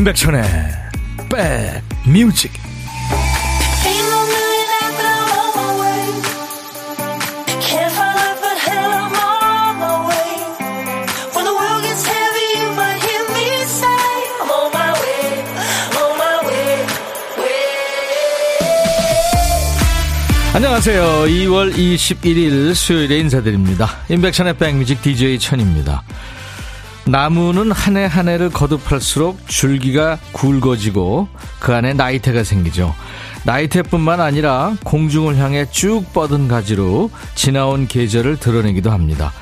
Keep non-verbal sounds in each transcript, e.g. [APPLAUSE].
임백천의 백뮤직 안녕하세요. 2월 21일 수요일에 인사드립니다. 임백천의 백뮤직 DJ 천입니다. 나무는 한 해 한 해를 거듭할수록 줄기가 굵어지고 그 안에 나이테가 생기죠. 나이테뿐만 아니라 공중을 향해 쭉 뻗은 가지로 지나온 계절을 드러내기도 합니다.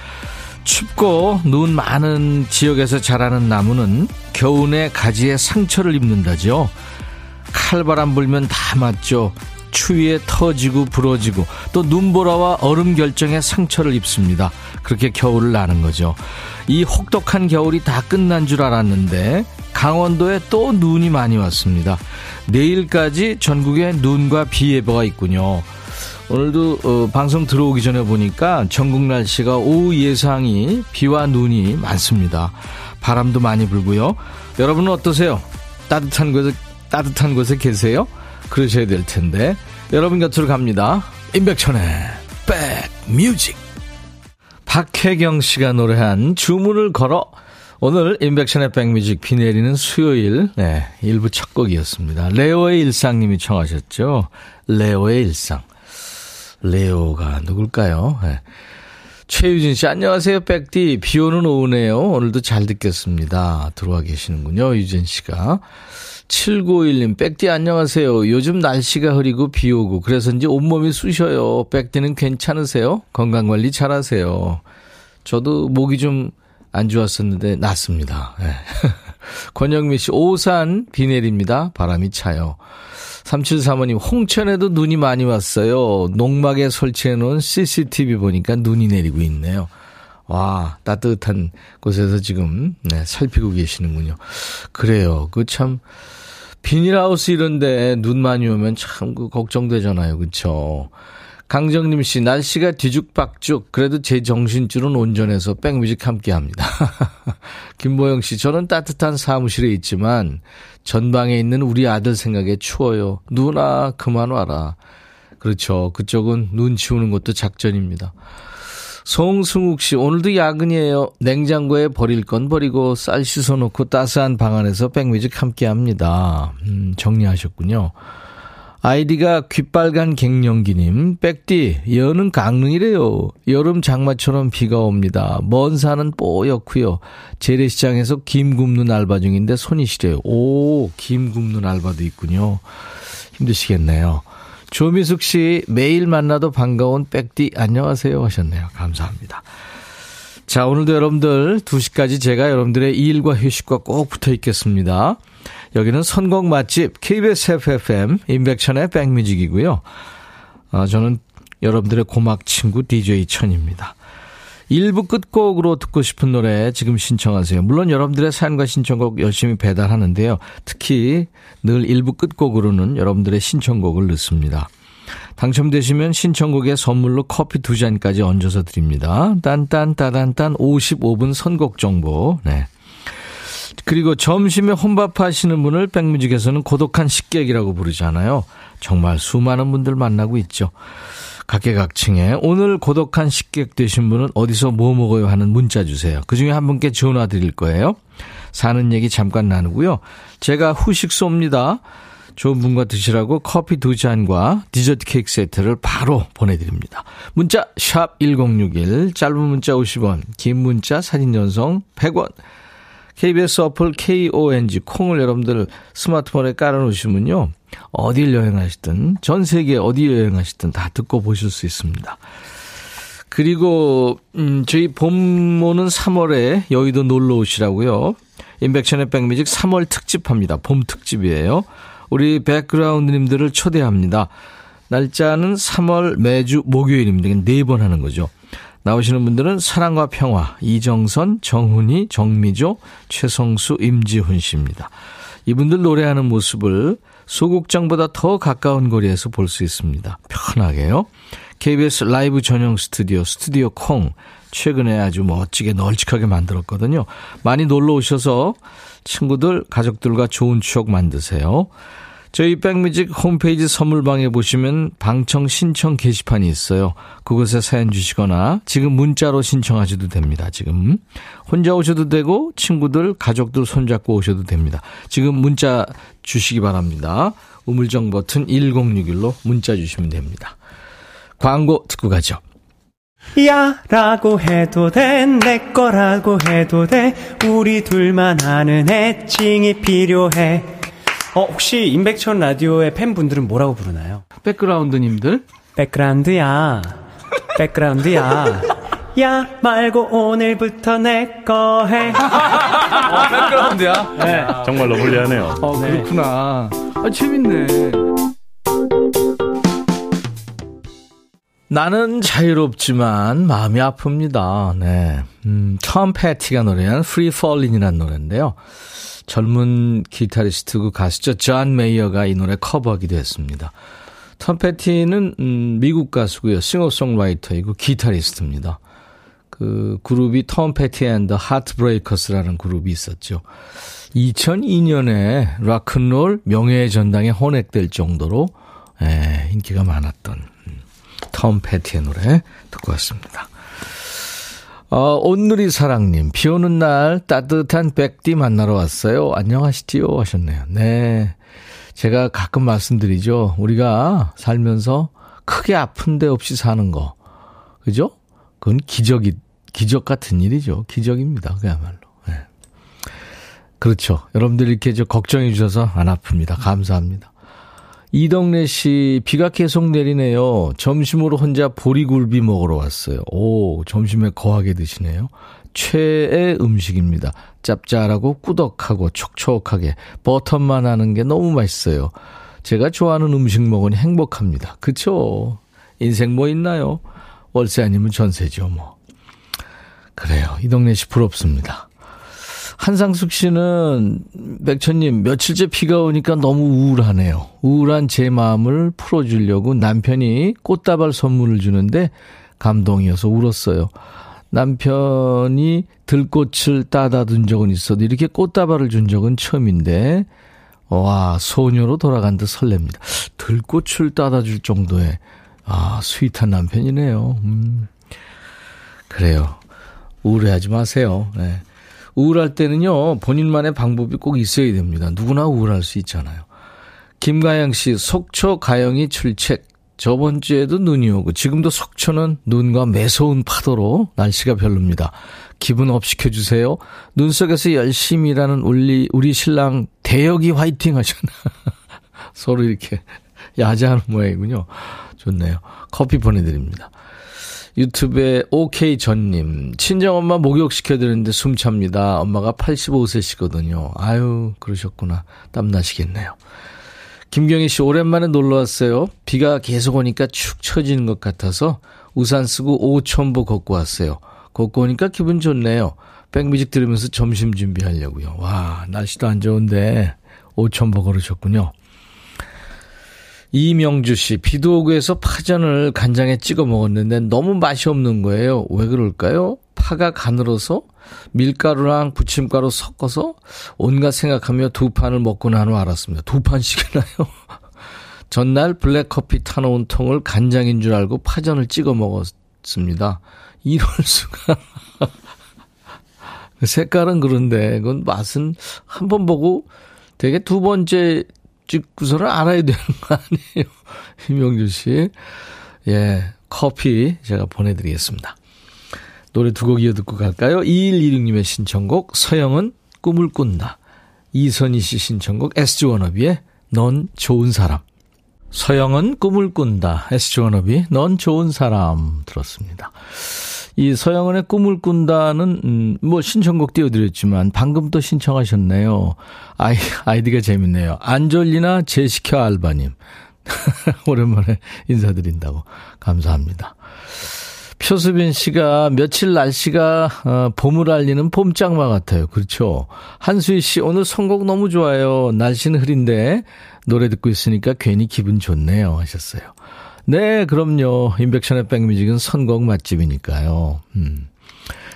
춥고 눈 많은 지역에서 자라는 나무는 겨우내 가지에 상처를 입는다죠. 칼바람 불면 다 맞죠. 추위에 터지고 부러지고 또 눈보라와 얼음 결정에 상처를 입습니다. 그렇게 겨울을 나는 거죠. 이 혹독한 겨울이 다 끝난 줄 알았는데 강원도에 또 눈이 많이 왔습니다. 내일까지 전국에 눈과 비 예보가 있군요. 오늘도 어, 방송 들어오기 전에 보니까 전국 날씨가 오후 예상이 비와 눈이 많습니다. 바람도 많이 불고요. 여러분은 어떠세요? 따뜻한 곳에 따뜻한 곳에 계세요? 그러셔야 될 텐데 여러분 곁으로 갑니다. 임백천의 백뮤직 박혜경 씨가 노래한 주문을 걸어 오늘 인백션의 백뮤직 비 내리는 수요일 네, 일부 첫 곡이었습니다. 레오의 일상님이 청하셨죠. 레오의 일상. 레오가 누굴까요? 네. 최유진 씨, 안녕하세요, 백디. 비 오는 오후네요. 오늘도 잘 듣겠습니다. 들어와 계시는군요, 유진 씨가. 7951님, 백디 안녕하세요. 요즘 날씨가 흐리고 비 오고, 그래서인지 온몸이 쑤셔요. 백디는 괜찮으세요? 건강관리 잘 하세요. 저도 목이 좀 안 좋았었는데, 낫습니다. 네. [LAUGHS] 권영미 씨, 오산 비 내립니다. 바람이 차요. 3735님, 홍천에도 눈이 많이 왔어요. 농막에 설치해 놓은 CCTV 보니까 눈이 내리고 있네요. 와, 따뜻한 곳에서 지금, 네, 살피고 계시는군요. 그래요. 그 참, 비닐하우스 이런데 눈 많이 오면 참그 걱정되잖아요. 그쵸? 강정림 씨, 날씨가 뒤죽박죽. 그래도 제 정신줄은 온전해서 백뮤직 함께 합니다. [LAUGHS] 김보영 씨, 저는 따뜻한 사무실에 있지만 전방에 있는 우리 아들 생각에 추워요. 누나, 그만 와라. 그렇죠. 그쪽은 눈 치우는 것도 작전입니다. 송승욱 씨, 오늘도 야근이에요. 냉장고에 버릴 건 버리고 쌀 씻어놓고 따스한 방 안에서 백뮤직 함께 합니다. 음, 정리하셨군요. 아이디가 귓빨간 갱년기님, 백디, 여는 강릉이래요. 여름 장마처럼 비가 옵니다. 먼 산은 뽀얗고요. 재래시장에서 김 굽는 알바 중인데 손이 시려요. 오, 김 굽는 알바도 있군요. 힘드시겠네요. 조미숙 씨, 매일 만나도 반가운 백디 안녕하세요 하셨네요. 감사합니다. 자, 오늘도 여러분들 2시까지 제가 여러분들의 일과 휴식과 꼭 붙어 있겠습니다. 여기는 선곡 맛집 KBS FFM 임백천의 백뮤직이고요. 아, 저는 여러분들의 고막 친구 DJ 천입니다. 1부 끝곡으로 듣고 싶은 노래 지금 신청하세요. 물론 여러분들의 사연과 신청곡 열심히 배달하는데요. 특히 늘 1부 끝곡으로는 여러분들의 신청곡을 넣습니다. 당첨되시면 신청곡에 선물로 커피 두 잔까지 얹어서 드립니다. 딴딴따단딴 55분 선곡 정보. 네. 그리고 점심에 혼밥 하시는 분을 백뮤직에서는 고독한 식객이라고 부르잖아요. 정말 수많은 분들 만나고 있죠. 각계각층에 오늘 고독한 식객 되신 분은 어디서 뭐 먹어요 하는 문자 주세요. 그중에 한 분께 전화 드릴 거예요. 사는 얘기 잠깐 나누고요. 제가 후식 쏩니다. 좋은 분과 드시라고 커피 두 잔과 디저트 케이크 세트를 바로 보내드립니다. 문자 1061, 짧은 문자 50원, 긴 문자 사진 전송 100원. KBS 어플 KONG 콩을 여러분들 스마트폰에 깔아놓으시면요. 어딜 여행하시든 전 세계 어디 여행하시든 다 듣고 보실 수 있습니다. 그리고 음 저희 봄 오는 3월에 여의도 놀러 오시라고요. 인백션의 백뮤직 3월 특집합니다. 봄 특집이에요. 우리 백그라운드님들을 초대합니다. 날짜는 3월 매주 목요일입니다. 네 번 하는 거죠. 나오시는 분들은 사랑과 평화, 이정선, 정훈이, 정미조, 최성수, 임지훈 씨입니다. 이분들 노래하는 모습을 소극장보다 더 가까운 거리에서 볼 수 있습니다. 편하게요. KBS 라이브 전용 스튜디오, 스튜디오 콩, 최근에 아주 멋지게 널찍하게 만들었거든요. 많이 놀러 오셔서 친구들, 가족들과 좋은 추억 만드세요. 저희 백뮤직 홈페이지 선물방에 보시면 방청 신청 게시판이 있어요. 그곳에 사연 주시거나 지금 문자로 신청하셔도 됩니다. 지금 혼자 오셔도 되고 친구들, 가족들 손잡고 오셔도 됩니다. 지금 문자 주시기 바랍니다. 우물정 버튼 1061로 문자 주시면 됩니다. 광고 듣고 가죠. 야 라고 해도 돼 내 거라고 해도 돼 우리 둘만 아는 애칭이 필요해 어 혹시 임백천 라디오의 팬분들은 뭐라고 부르나요? 백그라운드님들 백그라운드야 백그라운드야 야 말고 오늘부터 내 거 해. 어, 백그라운드야. 네. 정말로 불리하네요. 어, 그렇구나. 아, 재밌네. 나는 자유롭지만 마음이 아픕니다. 네. 음, 톰 패티가 노래한 Free Falling이라는 노래인데요. 젊은 기타리스트고 가수죠. 존 메이어가 이 노래 커버하기도 했습니다. 톰 패티는 음, 미국 가수고요. 싱어송라이터이고 기타리스트입니다. 그 그룹이 톰 패티 앤더 하트브레이커스라는 그룹이 있었죠. 2002년에 락큰롤 명예의 전당에 헌액될 정도로 예, 인기가 많았던 톰 패티의 노래 듣고 왔습니다. 어, 온누리 사랑님, 비 오는 날 따뜻한 백디 만나러 왔어요. 안녕하시지요? 하셨네요. 네. 제가 가끔 말씀드리죠. 우리가 살면서 크게 아픈 데 없이 사는 거. 그죠? 그건 기적이, 기적 같은 일이죠. 기적입니다. 그야말로. 네. 그렇죠. 여러분들 이렇게 저 걱정해 주셔서 안 아픕니다. 감사합니다. 이덕래 씨, 비가 계속 내리네요. 점심으로 혼자 보리굴비 먹으러 왔어요. 오, 점심에 거하게 드시네요. 최애 음식입니다. 짭짤하고 꾸덕하고 촉촉하게 버터만 하는 게 너무 맛있어요. 제가 좋아하는 음식 먹으니 행복합니다. 그쵸? 인생 뭐 있나요? 월세 아니면 전세죠, 뭐. 그래요. 이동네 씨 부럽습니다. 한상숙 씨는 백천님 며칠째 비가 오니까 너무 우울하네요. 우울한 제 마음을 풀어주려고 남편이 꽃다발 선물을 주는데 감동이어서 울었어요. 남편이 들꽃을 따다 둔 적은 있어도 이렇게 꽃다발을 준 적은 처음인데 와 소녀로 돌아간 듯 설렙니다. 들꽃을 따다 줄 정도의 아 스윗한 남편이네요. 음. 그래요. 우울해하지 마세요. 네. 우울할 때는요, 본인만의 방법이 꼭 있어야 됩니다. 누구나 우울할 수 있잖아요. 김가영 씨, 속초 가영이 출첵. 저번 주에도 눈이 오고, 지금도 속초는 눈과 매서운 파도로 날씨가 별로입니다. 기분 up 시켜주세요. 눈 속에서 열심히 일하는 우리, 우리 신랑 대혁이 화이팅 하셨나. [LAUGHS] 서로 이렇게 야자하는 모양이군요. 좋네요. 커피 보내드립니다. 유튜브에 OK 전님 친정엄마 목욕시켜드리는데 숨찹니다. 엄마가 85세시거든요. 아유 그러셨구나. 땀나시겠네요. 김경희 씨 오랜만에 놀러 왔어요. 비가 계속 오니까 축 처지는 것 같아서 우산 쓰고 오천보 걷고 왔어요. 걷고 오니까 기분 좋네요. 백뮤직 들으면서 점심 준비하려고요. 와 날씨도 안 좋은데 오천보 걸으셨군요. 이명주 씨, 비도 오고 해서 파전을 간장에 찍어 먹었는데 너무 맛이 없는 거예요. 왜 그럴까요? 파가 가늘어서 밀가루랑 부침가루 섞어서 온갖 생각하며 두 판을 먹고 난 후 알았습니다. 두 판씩이나요? [LAUGHS] 전날 블랙커피 타놓은 통을 간장인 줄 알고 파전을 찍어 먹었습니다. 이럴 수가. [LAUGHS] 색깔은 그런데, 그건 맛은 한 번 보고 되게 두 번째 찍고서는 알아야 되는 거 아니에요? [LAUGHS] 김명주 씨. 예, 커피 제가 보내드리겠습니다. 노래 두 곡 이어 듣고 갈까요? 2126님의 신청곡, 서영은 꿈을 꾼다. 이선희 씨 신청곡, SG 워너비의 넌 좋은 사람. 서영은 꿈을 꾼다. SG 워너비, 넌 좋은 사람 들었습니다. 이 서영은의 꿈을 꾼다는 음, 뭐 신청곡 띄워드렸지만 방금 또 신청하셨네요. 아이 아이디가 재밌네요. 안졸리나 제시켜 알바님 [LAUGHS] 오랜만에 인사드린다고 감사합니다. 표수빈 씨가 며칠 날씨가 어, 봄을 알리는 봄장마 같아요. 그렇죠. 한수희 씨 오늘 선곡 너무 좋아요. 날씨는 흐린데 노래 듣고 있으니까 괜히 기분 좋네요 하셨어요. 네, 그럼요. 인백션의 백뮤직은 선곡 맛집이니까요. 음.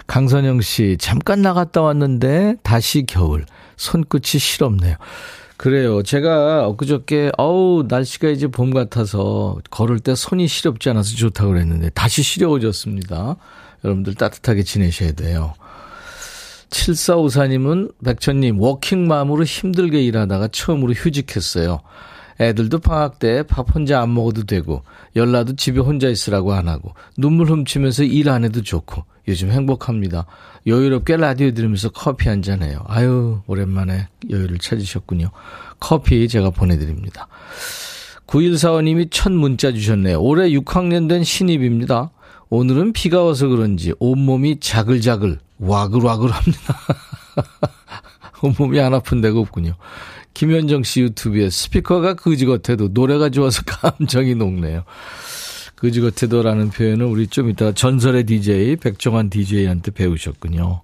강선영 씨, 잠깐 나갔다 왔는데 다시 겨울. 손끝이 실없네요. 그래요. 제가 엊그저께, 어우, 날씨가 이제 봄 같아서 걸을 때 손이 시렵지 않아서 좋다고 그랬는데 다시 시려워졌습니다. 여러분들 따뜻하게 지내셔야 돼요. 7454님은 백천님, 워킹맘으로 힘들게 일하다가 처음으로 휴직했어요. 애들도 방학 때 밥 혼자 안 먹어도 되고, 연라도 집에 혼자 있으라고 안 하고, 눈물 훔치면서 일 안 해도 좋고, 요즘 행복합니다. 여유롭게 라디오 들으면서 커피 한 잔 해요. 아유, 오랜만에 여유를 찾으셨군요. 커피 제가 보내드립니다. 9145님이 첫 문자 주셨네요. 올해 6학년 된 신입입니다. 오늘은 비가 와서 그런지 온몸이 자글자글, 와글와글 합니다. [LAUGHS] 온몸이 안 아픈 데가 없군요. 김현정 씨 유튜브에 스피커가 그지 같아도 노래가 좋아서 [LAUGHS] 감정이 녹네요. 그지 같아도라는 표현을 우리 좀 이따 전설의 DJ 백종환 DJ한테 배우셨군요.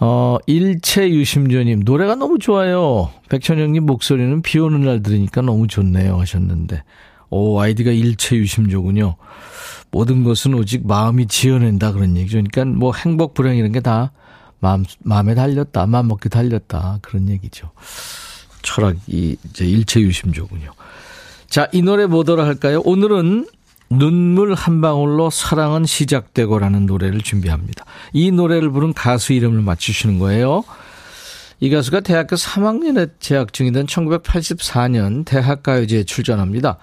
어, 일체 유심조님, 노래가 너무 좋아요. 백천영님 목소리는 비 오는 날 들으니까 너무 좋네요. 하셨는데. 오, 아이디가 일체 유심조군요. 모든 것은 오직 마음이 지어낸다 그런 얘기죠. 그러니까 뭐 행복, 불행 이런 게 다 마음, 마음에 달렸다, 마음 먹기 달렸다. 그런 얘기죠. 철학이 이제 일체 유심조군요. 자, 이 노래 뭐더라 할까요? 오늘은 눈물 한 방울로 사랑은 시작되고라는 노래를 준비합니다. 이 노래를 부른 가수 이름을 맞추시는 거예요. 이 가수가 대학교 3학년에 재학 중이던 1984년 대학가요제에 출전합니다.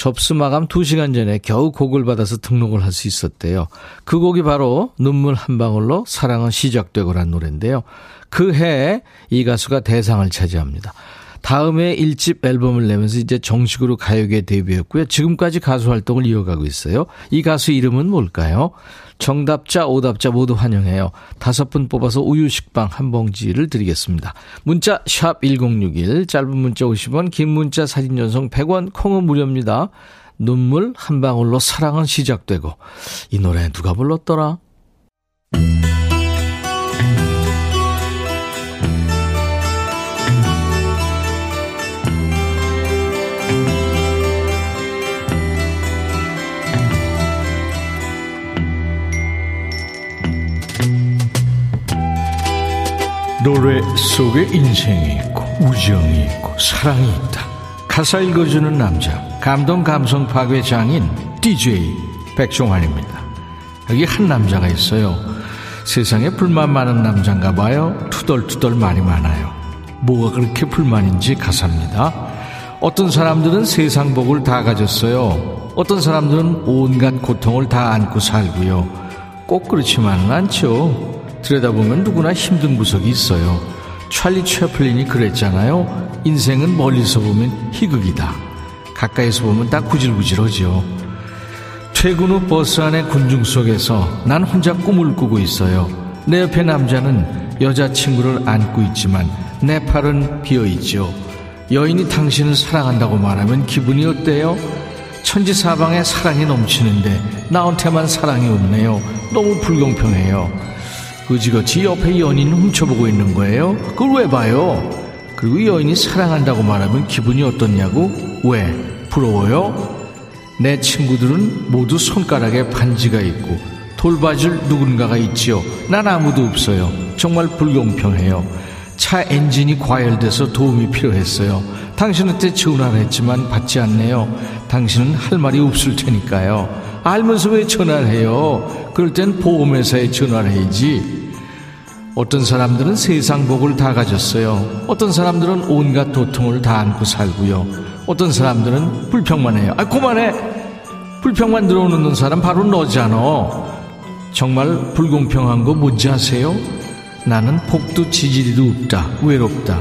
접수 마감 2시간 전에 겨우 곡을 받아서 등록을 할 수 있었대요. 그 곡이 바로 눈물 한 방울로 사랑은 시작되고란 노래인데요. 그 해에 이 가수가 대상을 차지합니다. 다음에 1집 앨범을 내면서 이제 정식으로 가요계 데뷔했고요. 지금까지 가수 활동을 이어가고 있어요. 이 가수 이름은 뭘까요? 정답자, 오답자 모두 환영해요. 다섯 분 뽑아서 우유식빵 한 봉지를 드리겠습니다. 문자 1061, 짧은 문자 50원, 긴 문자 사진 전송 100원, 콩은 무료입니다. 눈물 한 방울로 사랑은 시작되고 이 노래 누가 불렀더라? 노래 속에 인생이 있고 우정이 있고 사랑이 있다. 가사 읽어주는 남자 감동 감성 파괴 장인 DJ 백종환입니다. 여기 한 남자가 있어요. 세상에 불만 많은 남잔가 봐요. 투덜투덜 말이 많아요. 뭐가 그렇게 불만인지 가사입니다. 어떤 사람들은 세상 복을 다 가졌어요. 어떤 사람들은 온갖 고통을 다 안고 살고요. 꼭 그렇지만은 않죠. 들여다보면 누구나 힘든 구석이 있어요. 찰리 채플린이 그랬잖아요. 인생은 멀리서 보면 희극이다. 가까이서 보면 딱 구질구질하죠. 퇴근 후 버스 안의 군중 속에서 난 혼자 꿈을 꾸고 있어요. 내 옆에 남자는 여자친구를 안고 있지만 내 팔은 비어있죠. 여인이 당신을 사랑한다고 말하면 기분이 어때요? 천지사방에 사랑이 넘치는데 나한테만 사랑이 없네요. 너무 불공평해요. 그지같이 옆에 연인을 훔쳐보고 있는 거예요? 그걸 왜 봐요? 그리고 여인이 사랑한다고 말하면 기분이 어떻냐고? 왜? 부러워요? 내 친구들은 모두 손가락에 반지가 있고 돌봐줄 누군가가 있지요. 난 아무도 없어요. 정말 불공평해요. 차 엔진이 과열돼서 도움이 필요했어요. 당신한테 전화를 했지만 받지 않네요. 당신은 할 말이 없을 테니까요. 알면서 왜 전화를 해요? 그럴 땐 보험회사에 전화를 해야지. 어떤 사람들은 세상 복을 다 가졌어요. 어떤 사람들은 온갖 도통을 다 안고 살고요. 어떤 사람들은 불평만 해요. 아, 그만해! 불평만 들어오는 사람 바로 너잖아. 정말 불공평한 거 뭔지 아세요? 나는 복도 지지리도 없다. 외롭다.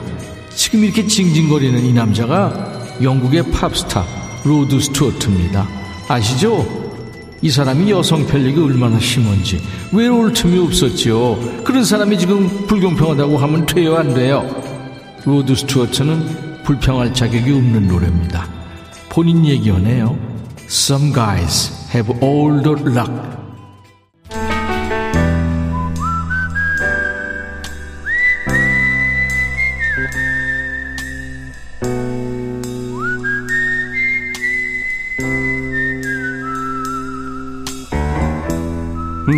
지금 이렇게 징징거리는 이 남자가 영국의 팝스타 로드 스튜어트입니다. 아시죠? 이 사람이 여성 편력이 얼마나 심한지 외로울 틈이 없었지요. 그런 사람이 지금 불공평하다고 하면 돼요 안 돼요? 로드 스튜어트는 불평할 자격이 없는 노래입니다. 본인 얘기하네요. Some guys have all the luck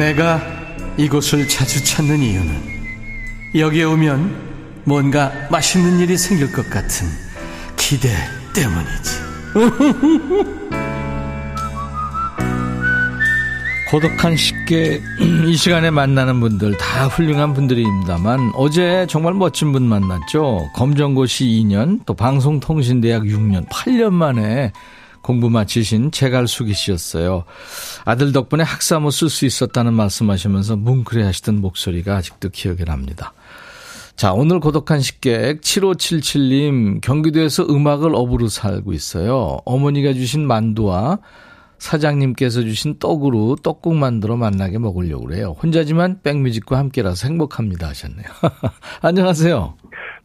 내가 이곳을 자주 찾는 이유는 여기에 오면 뭔가 맛있는 일이 생길 것 같은 기대 때문이지. [LAUGHS] 고독한 식객 [CLEARS THROAT] 이 시간에 만나는 분들 다 훌륭한 분들입니다만 어제 정말 멋진 분 만났죠. 검정고시 2년 또 방송통신대학 6년 8년 만에 공부 마치신 제갈수기 씨였어요. 아들 덕분에 학사모 쓸 수 있었다는 말씀하시면서 뭉클해 하시던 목소리가 아직도 기억에 납니다. 자, 오늘 고독한 식객 7577님 경기도에서 음악을 업으로 살고 있어요. 어머니가 주신 만두와 사장님께서 주신 떡으로 떡국 만들어 만나게 먹으려고 그래요. 혼자지만 백뮤직과 함께라서 행복합니다 하셨네요. [LAUGHS] 안녕하세요.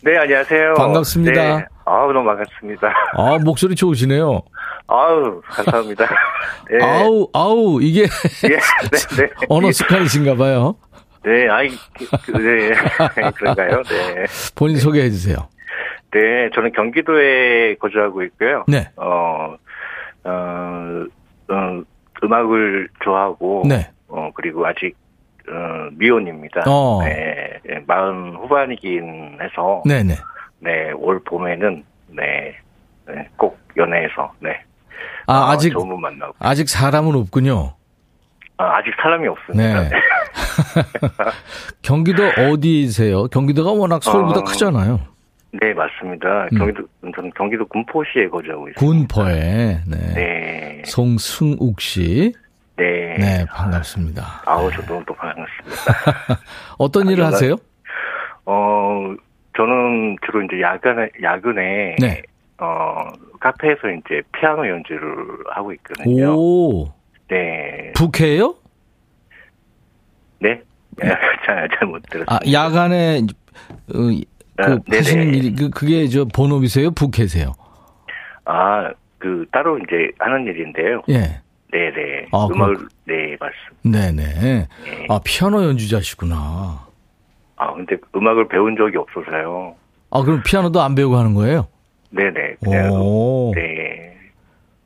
네, 안녕하세요. 반갑습니다. 네. 아우, 너무 반갑습니다. 아, 목소리 좋으시네요. 아우, 감사합니다. 네. [LAUGHS] 아우, 아우, 이게 예, 네, [LAUGHS] 네. 언어 습관이신가 봐요. 네, 아이, 그, 네. [LAUGHS] 그런가요? 네. 본인 소개해 주세요. 네, 저는 경기도에 거주하고 있고요. 네. 어, 어, 어 음악을 좋아하고. 네. 어, 그리고 아직, 어, 미혼입니다. 어. 네. 마흔 후반이긴 해서. 네네. 네, 올 봄에는, 네, 네, 꼭 연애해서, 네. 아, 아직. 분 만나고. 아직 사람은 없군요. 아, 아직 사람이 없습니다. 네. [LAUGHS] 경기도 어디세요? 경기도가 워낙 서울보다 어, 크잖아요. 네, 맞습니다. 음. 경기도, 저는 경기도 군포시에 거주하고 있습니다. 군포에, 네. 네. 송승욱 씨. 네. 네, 반갑습니다. 아우, 저도 또 반갑습니다. [LAUGHS] 어떤 일을 아, 하세요? 어, 저는 주로 이제 야간에, 야근에. 네. 어, 카페에서 이제 피아노 연주를 하고 있거든요. 오, 네. 부캐예요 네? 잘, 잘못 들었어요. 아, 야간에, 어, 그, 아. 하시는 일이, 그, 그게 저 본업이세요? 부캐세요? 아, 그, 따로 이제 하는 일인데요. 예. 네네. 아, 음악을, 네, 맞습니다. 네네. 네. 아, 피아노 연주자시구나. 아, 근데 음악을 배운 적이 없어서요. 아, 그럼 피아노도 안 배우고 하는 거예요? 네네. 그냥, 오. 네.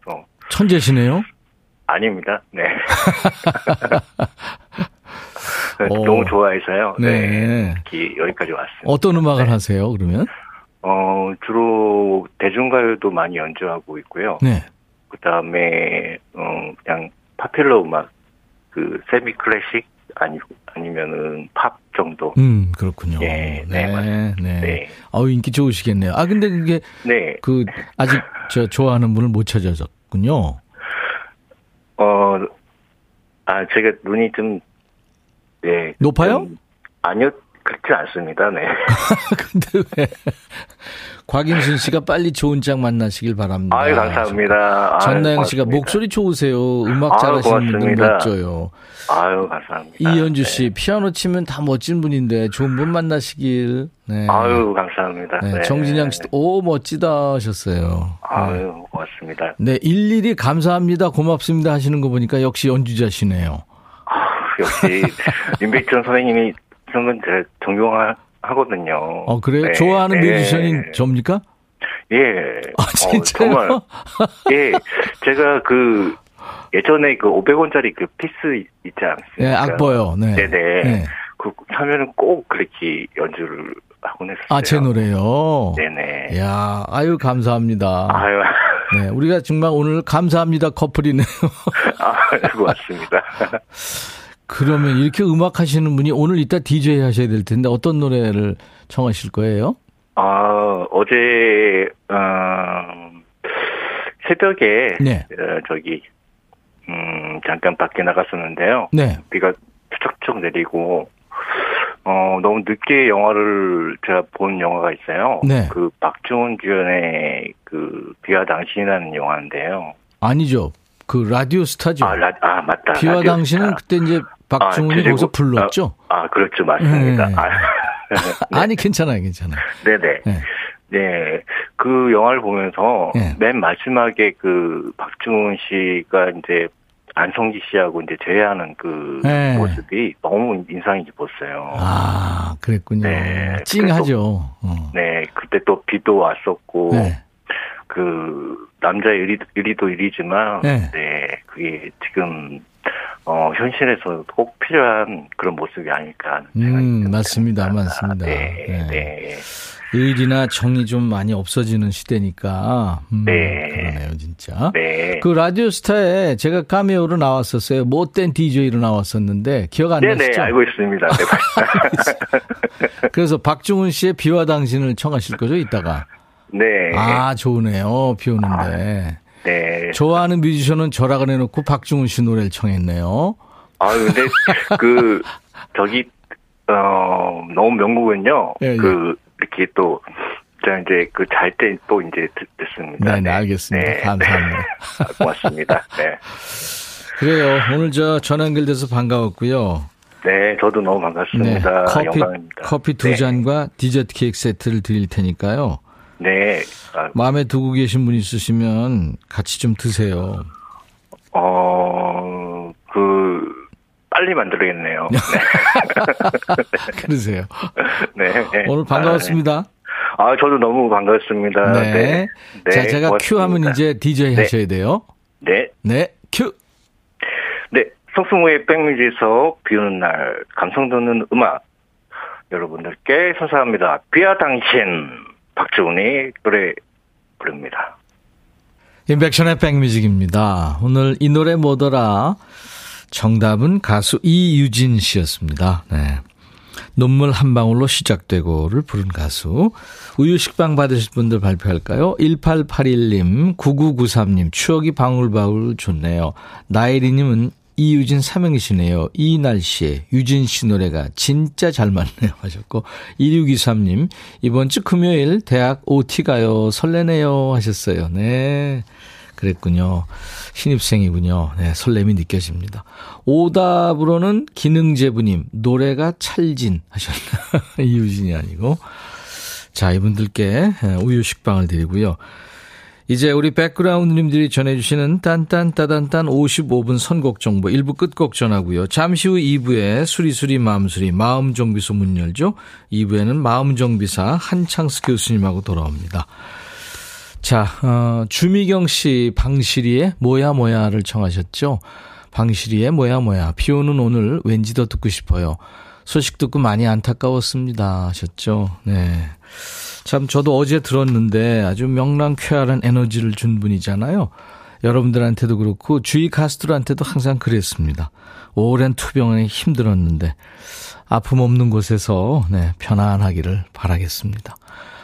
어, 천재시네요? 아닙니다. 네. 오. [LAUGHS] 너무 좋아해서요. 네. 네. 여기까지 왔습니다. 어떤 음악을 네. 하세요, 그러면? 어, 주로 대중가요도 많이 연주하고 있고요. 네. 그 다음에, 어, 그냥 파퓰러 음악, 그, 세미 클래식, 아니, 아니면은 팝 정도. 음, 그렇군요. 예, 네, 네. 네. 네. 아우, 인기 좋으시겠네요. 아, 근데 그게 네. 그, 아직 저 좋아하는 분을 못 찾아졌군요. 어, 아, 제가 눈이 좀, 네. 높아요? 좀 아니요, 그렇지 않습니다. 네. [LAUGHS] 근데 왜? 곽인순 씨가 빨리 좋은 짝 만나시길 바랍니다. 아유, 감사합니다. 아유, 전나영 씨가 고맙습니다. 목소리 좋으세요. 음악 잘하시는 분들. 멋져요. 아유, 감사합니다. 이현주 씨, 네. 피아노 치면 다 멋진 분인데 좋은 분 만나시길. 네. 아유, 감사합니다. 네, 네. 정진양 씨도 오 멋지다 하셨어요. 네. 아유, 고맙습니다. 네, 일일이 감사합니다, 고맙습니다 하시는 거 보니까 역시 연주자시네요. 아유, 역시, 임백천 선생님이 선건 제가 존경하 거든요. 어, 그래요? 네, 좋아하는 네. 뮤지션인 접니까? 예. 아, 어, 진짜요? 정말. 예. 제가 그, 예전에 그 500원짜리 그 piece 있지 않습니까? 네, 악보요. 네. 네네. 네. 그 사면은 꼭 그렇게 연주를 하곤 했어요. 아, 제 노래요? 네네. 야 아유, 감사합니다. 아유, [LAUGHS] 네, 우리가 정말 오늘 감사합니다 커플이네요. 아, 고맙습니다. [LAUGHS] 그러면 이렇게 음악 하시는 분이 오늘 이따 DJ 하셔야 될 텐데 어떤 노래를 청하실 거예요? 아, 어제, 어, 새벽에, 네. 어, 저기, 음, 잠깐 밖에 나갔었는데요. 네. 비가 추적추적 내리고, 어, 너무 늦게 영화를 제가 본 영화가 있어요. 네. 그 박주원 주연의 그 비와 당신이라는 영화인데요. 아니죠. 그 라디오 스타죠. 아, 라, 아 맞다. 비와 당신은 스타. 그때 이제 박중훈이 아, 거기서 불렀죠? 아, 아, 그렇죠. 맞습니다. 네. 아, [LAUGHS] 아니, 괜찮아요, 괜찮아요. 네네. 네. 네. 그 영화를 보면서 네. 맨 마지막에 그 박중훈 씨가 이제 안성기 씨하고 이제 제외하는 그 네. 모습이 너무 인상이 깊었어요. 아, 그랬군요. 네. 찡하죠. 어. 네. 그때 또 비도 왔었고, 네. 그 남자의 의리, 의리도 의리지만, 네. 네. 그게 지금 어, 현실에서 꼭 필요한 그런 모습이 아닐까. 음, 맞습니다. 맞습니다. 네, 네. 네. 의리나 정이 좀 많이 없어지는 시대니까. 음, 네. 그러네요, 진짜. 네. 그 라디오스타에 제가 카메오로 나왔었어요. 못된 DJ로 나왔었는데, 기억 안 네네, 나시죠? 네, 알고 있습니다. 네. [LAUGHS] 그래서 박중훈 씨의 비와 당신을 청하실 거죠, 이따가? 네. 아, 좋으네요. 비 오는데. 아. 네. 좋아하는 뮤지션은 저락을 해놓고 박중훈 씨 노래를 청했네요. 아 근데 그 저기 어 너무 명곡은요. 예, 예. 그 이렇게 또 이제 그 잘 때 또 이제 듣습니다. 네, 네, 알겠습니다. 네, 감사합니다. 네. 고맙습니다. 네. 그래요. 오늘 저 전화 연결돼서 반가웠고요. 네, 저도 너무 반갑습니다. 네, 커피, 영광입니다. 커피 두 네. 잔과 디저트 케이크 세트를 드릴 테니까요. 네. 아, 마음에 두고 계신 분 있으시면 같이 좀 드세요. 어, 그, 빨리 만들어야겠네요. [LAUGHS] 네. [LAUGHS] 그러세요. 네, 네. 오늘 반가웠습니다. 아, 네. 아, 저도 너무 반갑습니다. 네. 네. 네 자, 제가 고맙습니다. 큐 하면 이제 DJ 네. 하셔야 돼요. 네. 네, 큐. 네. 성승우의 백뮤지에서 비 오는 날, 감성 돋는 음악. 여러분들께 선사합니다. 비와 당신. 박지훈이 노래 부릅니다. 인백션의 백뮤직입니다. 오늘 이 노래 뭐더라? 정답은 가수 이유진 씨였습니다. 네. 눈물 한 방울로 시작되고를 부른 가수. 우유 식빵 받으실 분들 발표할까요? 1881님, 9993님, 추억이 방울방울 좋네요. 나혜리님은 이유진 삼행시네요. 이 날씨에 유진 씨 노래가 진짜 잘 맞네요 [LAUGHS] 하셨고 2623님 이번 주 금요일 대학 OT 가요 설레네요 하셨어요. 네. 그랬군요. 신입생이군요. 네, 설렘이 느껴집니다. 오답으로는 기능제부님, 노래가 찰진 하셨나? [LAUGHS] 이유진이 아니고. 자, 이분들께 우유 식빵을 드리고요. 이제 우리 백그라운드님들이 전해주시는 딴딴따단딴 55분 선곡 정보 1부 끝곡 전하고요. 잠시 후 2부에 수리수리 마음수리 마음정비소 문 열죠. 2부에는 마음정비사 한창스 교수님하고 돌아옵니다. 자, 어, 주미경 씨 방시리의 뭐야 뭐야를 청하셨죠. 방시리의 뭐야 뭐야 비 오는 오늘 왠지 더 듣고 싶어요. 소식 듣고 많이 안타까웠습니다 하셨죠. 네. 참 저도 어제 들었는데 아주 명랑쾌활한 에너지를 준 분이잖아요. 여러분들한테도 그렇고 주위 가수들한테도 항상 그랬습니다. 오랜 투병에 힘들었는데 아픔 없는 곳에서 네, 편안하기를 바라겠습니다.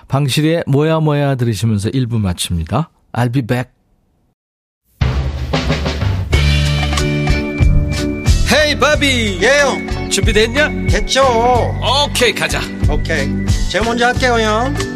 방실의 뭐야 뭐야 들으시면서 1부 마칩니다. I'll be back. 헤이 바비 예영 준비됐냐? 됐죠 오케이 가자 오케이 제가 먼저 할게요 형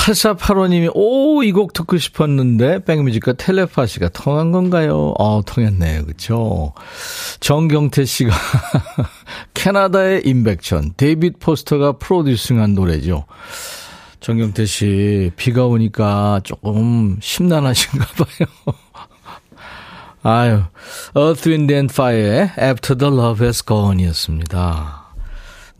8485님이, 오, 이 곡 듣고 싶었는데, 백뮤직과 텔레파시가 통한 건가요? 어, 통했네요. 그쵸? 정경태 씨가, [LAUGHS] 캐나다의 임백천, 데이빗 포스터가 프로듀싱한 노래죠. 정경태 씨, 비가 오니까 조금 심란하신가 봐요. [LAUGHS] 아유, Earth, Wind and Fire의 After the Love Has Gone 이었습니다.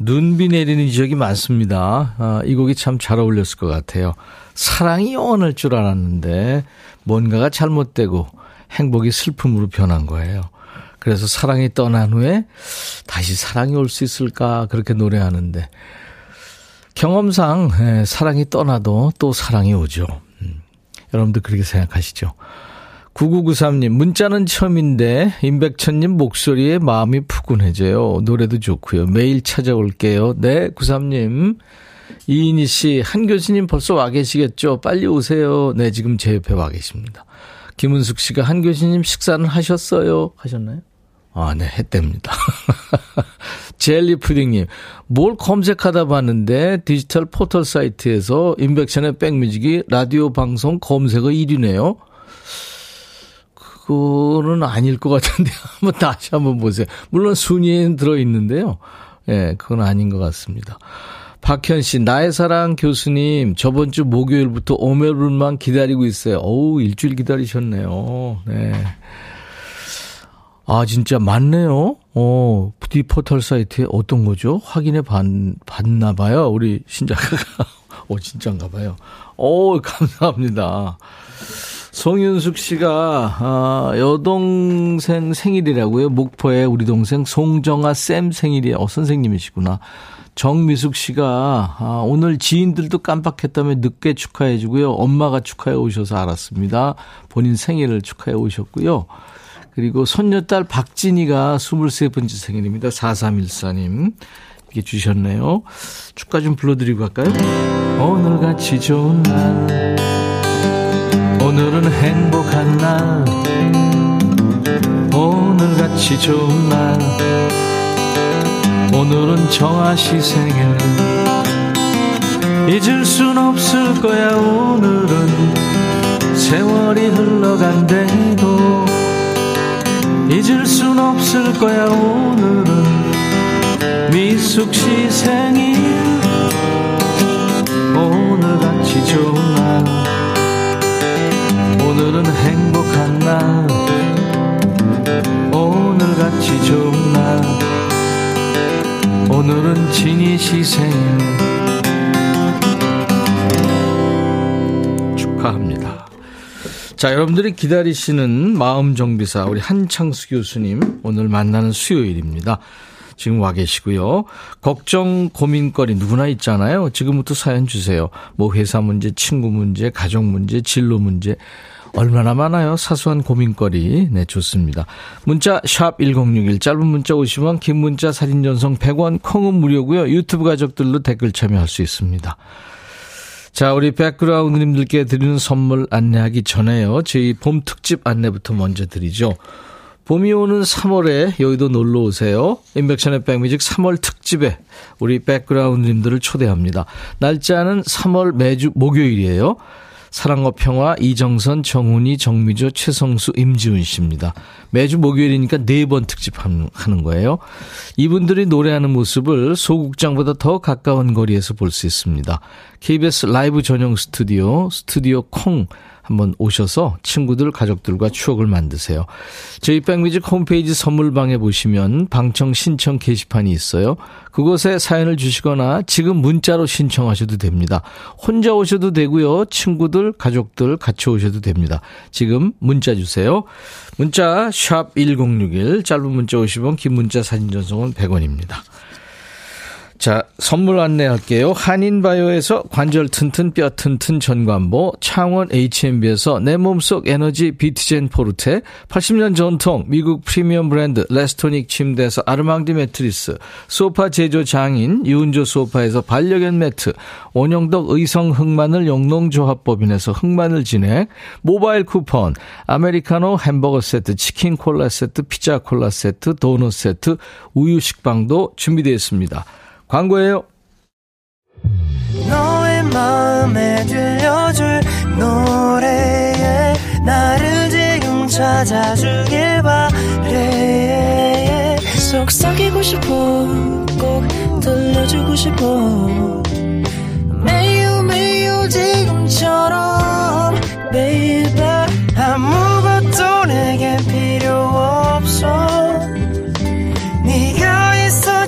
눈비 내리는 지역이 많습니다. 아, 이 곡이 참 잘 어울렸을 것 같아요. 사랑이 영원할 줄 알았는데 뭔가가 잘못되고 행복이 슬픔으로 변한 거예요. 그래서 사랑이 떠난 후에 다시 사랑이 올 수 있을까 그렇게 노래하는데 경험상 예, 사랑이 떠나도 또 사랑이 오죠. 음, 여러분도 그렇게 생각하시죠? 9993님, 문자는 처음인데, 임백천님 목소리에 마음이 푸근해져요. 노래도 좋고요. 매일 찾아올게요. 네, 93님. 이인희 씨, 한 교수님 벌써 와 계시겠죠? 빨리 오세요. 네, 지금 제 옆에 와 계십니다. 김은숙 씨가 한 교수님 식사는 하셨어요? 하셨나요? 아, 네, 했답니다. [LAUGHS] 젤리 푸딩님, 뭘 검색하다 봤는데 디지털 포털 사이트에서 인백션의 백뮤직이 라디오 방송 검색어 1위네요. 이거는 아닐 것 같은데 [LAUGHS] 한번 다시 한번 보세요. 물론 순위에는 들어 있는데요. 예, 네, 그건 아닌 것 같습니다. 박현 씨, 나의 사랑 교수님, 저번 주 목요일부터 오메블만 기다리고 있어요. 어우, 일주일 기다리셨네요. 네. 아, 진짜 많네요. 어, 부디 포털 사이트에 어떤 거죠? 확인해 봤, 봤나 봐요. 우리 신작가가. [LAUGHS] 어, 진짜인가 봐요. 오, 감사합니다. 송윤숙 씨가, 아, 여동생 생일이라고요. 목포에 우리 동생 송정아 쌤 생일이에요. 어, 선생님이시구나. 정미숙 씨가 아, 오늘 지인들도 깜빡했다며 늦게 축하해 주고요. 엄마가 축하해 오셔서 알았습니다. 본인 생일을 축하해 오셨고요. 그리고 손녀딸 박진이가 23번째 생일입니다. 4314님. 이렇게 주셨네요. 축하 좀 불러드리고 갈까요? 오늘같이 좋은 날 오늘은 행복한 날. 오늘같이 좋은 날. 오늘은 정아씨 생일. 잊을 순 없을 거야 오늘은. 세월이 흘러간대도. 잊을 순 없을 거야 오늘은. 미숙 씨 생일. 오늘같이 좋은 날 오늘은 행복한 날 오늘같이 좋은 날 오늘은 씨 생일 축하합니다. 자, 여러분들이 기다리시는 마음정비사 우리 한창수 교수님 오늘 만나는 수요일입니다. 지금 와 계시고요. 걱정, 고민거리 누구나 있잖아요. 지금부터 사연 주세요. 뭐 회사 문제, 친구 문제, 가족 문제, 진로 문제. 얼마나 많아요? 사소한 고민거리. 네, 좋습니다. 문자 샵 1061, 짧은 문자 50원, 긴 문자 사진 전송 100원, 콩은 무료고요. 유튜브 가족들로 댓글 참여할 수 있습니다. 자, 우리 백그라운드님들께 드리는 선물 안내하기 전에요. 저희 봄 특집 안내부터 먼저 드리죠. 봄이 오는 3월에 여의도 놀러 오세요. 인백션의 백뮤직 3월 특집에 우리 백그라운드님들을 초대합니다. 날짜는 3월 매주 목요일이에요. 사랑과 평화 이정선, 정훈이, 정미조, 최성수, 임지훈 씨입니다. 매주 목요일이니까 네 번 특집 하는 거예요. 이분들이 노래하는 모습을 소극장보다 더 가까운 거리에서 볼 수 있습니다. KBS 라이브 전용 스튜디오, 스튜디오 콩 한번 오셔서 친구들, 가족들과 추억을 만드세요. 저희 백뮤직 홈페이지 선물방에 보시면 방청 신청 게시판이 있어요. 그곳에 사연을 주시거나 지금 문자로 신청하셔도 됩니다. 혼자 오셔도 되고요. 친구들, 가족들 같이 오셔도 됩니다. 지금 문자 주세요. 문자 1061, 짧은 문자 50원, 긴 문자 사진 전송은 100원입니다. 자, 선물 안내할게요. 한인바이오에서 관절 튼튼 뼈 튼튼 전관보, 창원 H&B에서 내 몸속 에너지 비트젠 포르테, 80년 전통 미국 프리미엄 브랜드 레스토닉 침대에서 아르망디 매트리스, 소파 제조 장인 유운조 소파에서 반려견 매트, 원형덕 의성 흑마늘 영농조합법인에서 흑마늘 진액, 모바일 쿠폰, 아메리카노 햄버거 세트, 치킨 콜라 세트, 피자 콜라 세트, 도넛 세트, 우유 식빵도 준비되어 있습니다. 광고예요. 속삭이고 싶어 꼭 들려주고 싶어. 매우 매우 지금처럼 baby. 아무것도 내게 필요 없어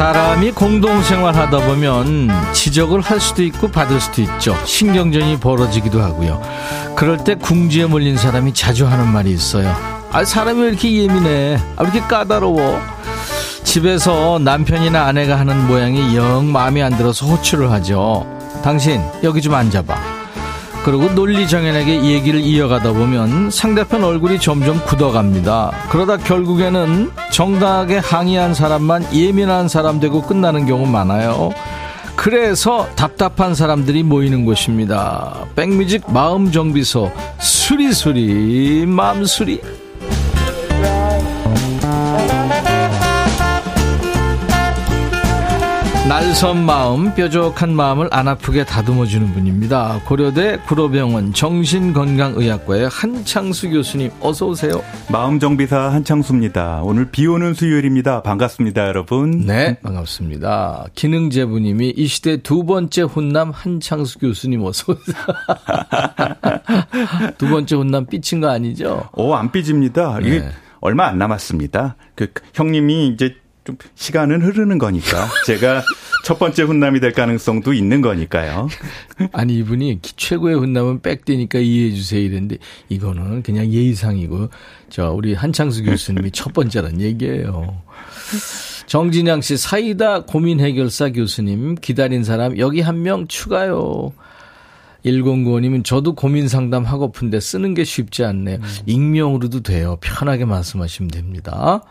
사람이 공동생활 하다 보면 지적을 할 수도 있고 받을 수도 있죠. 신경전이 벌어지기도 하고요. 그럴 때 궁지에 몰린 사람이 자주 하는 말이 있어요. 아, 사람이 왜 이렇게 예민해? 아, 왜 이렇게 까다로워? 집에서 남편이나 아내가 하는 모양이 영 마음에 안 들어서 호출을 하죠. 당신, 여기 좀 앉아봐. 그리고 논리정연에게 얘기를 이어가다 보면 상대편 얼굴이 점점 굳어갑니다. 그러다 결국에는 정당하게 항의한 사람만 예민한 사람 되고 끝나는 경우 많아요. 그래서 답답한 사람들이 모이는 곳입니다. 백뮤직 마음정비소 수리수리 마음수리 날선 마음, 뾰족한 마음을 안 아프게 다듬어주는 분입니다. 고려대 구로병원 정신건강의학과의 한창수 교수님, 어서오세요. 마음정비사 한창수입니다. 오늘 비 오는 수요일입니다. 반갑습니다, 여러분. 네, 반갑습니다. 기능제부님이 이 시대 두 번째 훈남 한창수 교수님, 어서오세요. [LAUGHS] 두 번째 훈남 삐친 거 아니죠? 오, 안 삐집니다. 이게 네. 얼마 안 남았습니다. 그 형님이 이제 좀 시간은 흐르는 거니까 제가 첫 번째 훈남이 될 가능성도 있는 거니까요. [LAUGHS] 아니 이분이 최고의 훈남은 백대니까 이해해 주세요 이랬는데 이거는 그냥 예의상이고 저 우리 한창수 교수님이 [LAUGHS] 첫 번째란 얘기예요. 정진양 씨 사이다 고민 해결사 교수님 기다린 사람 여기 한 명 추가요. 1095님은 저도 고민 상담 하고픈데 쓰는 게 쉽지 않네요. 음. 익명으로도 돼요. 편하게 말씀하시면 됩니다.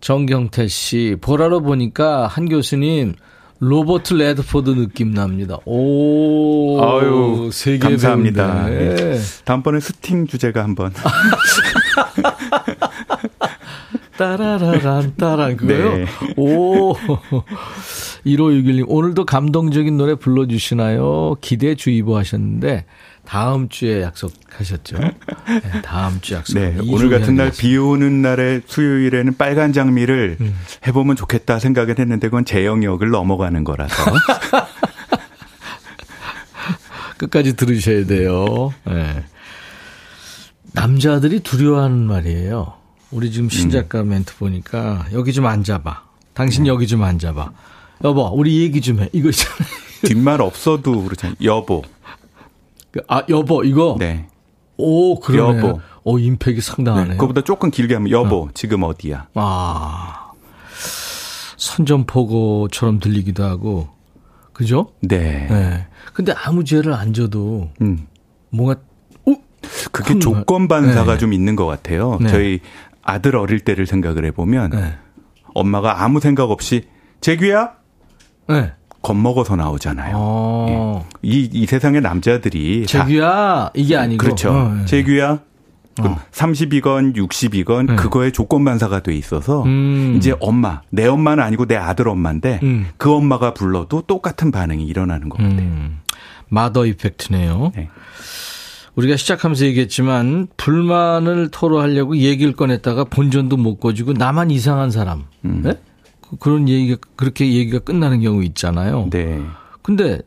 정경태 씨, 보라로 보니까 한 교수님 로버트 레드포드 느낌 납니다. 오, 아유, 세계 감사합니다. 네. 다음번에 스팅 주제가 한번. [LAUGHS] 따라라란 따란 그거요? 네. 오. 1561님 오늘도 감동적인 노래 불러 주시나요? 기대 주의보 하셨는데 다음 주에 약속하셨죠. [LAUGHS] 네, 다음 주 약속. 네, 오늘 같은 날 비 오는 날에 수요일에는 빨간 장미를 음. 해보면 좋겠다 생각을 했는데 그건 제 영역을 넘어가는 거라서. [LAUGHS] 끝까지 들으셔야 돼요. 네. 남자들이 두려워하는 말이에요. 우리 지금 신작가 음. 멘트 보니까 여기 좀 앉아봐. 당신 음. 여기 좀 앉아봐. 여보, 우리 얘기 좀 해. 이거 있잖아요. 뒷말 없어도 그렇잖아요. 여보. 그, 아, 여보, 이거? 네. 오, 그러네. 여보. 오, 임팩이 상당하네요. 네, 그거보다 조금 길게 하면 여보, 어. 지금 어디야? 아. 선전포고처럼 들리기도 하고. 그죠? 네. 네. 근데 아무 죄를 안 져도 음. 뭔가 어? 그게 조건 반사가 네. 좀 있는 것 같아요. 네. 저희 아들 어릴 때를 생각을 해보면 네. 엄마가 아무 생각 없이 재규야? 네. 겁먹어서 나오잖아요. 어. 예. 이, 이 세상의 남자들이. 재규야? 이게 아니고. 그렇죠. 어, 네. 재규야? 어. 30이건 60이건 네. 그거에 조건 반사가 돼 있어서 음. 이제 엄마 내 엄마는 아니고 내 아들 엄마인데 음. 그 엄마가 불러도 똑같은 반응이 일어나는 것 같아요. 음. 마더 이펙트네요. 네. 우리가 시작하면서 얘기했지만 불만을 토로하려고 얘기를 꺼냈다가 본전도 못 꺼지고 나만 이상한 사람. 음. 네? 그런 얘기가 그렇게 얘기가 끝나는 경우 있잖아요. 네. 근데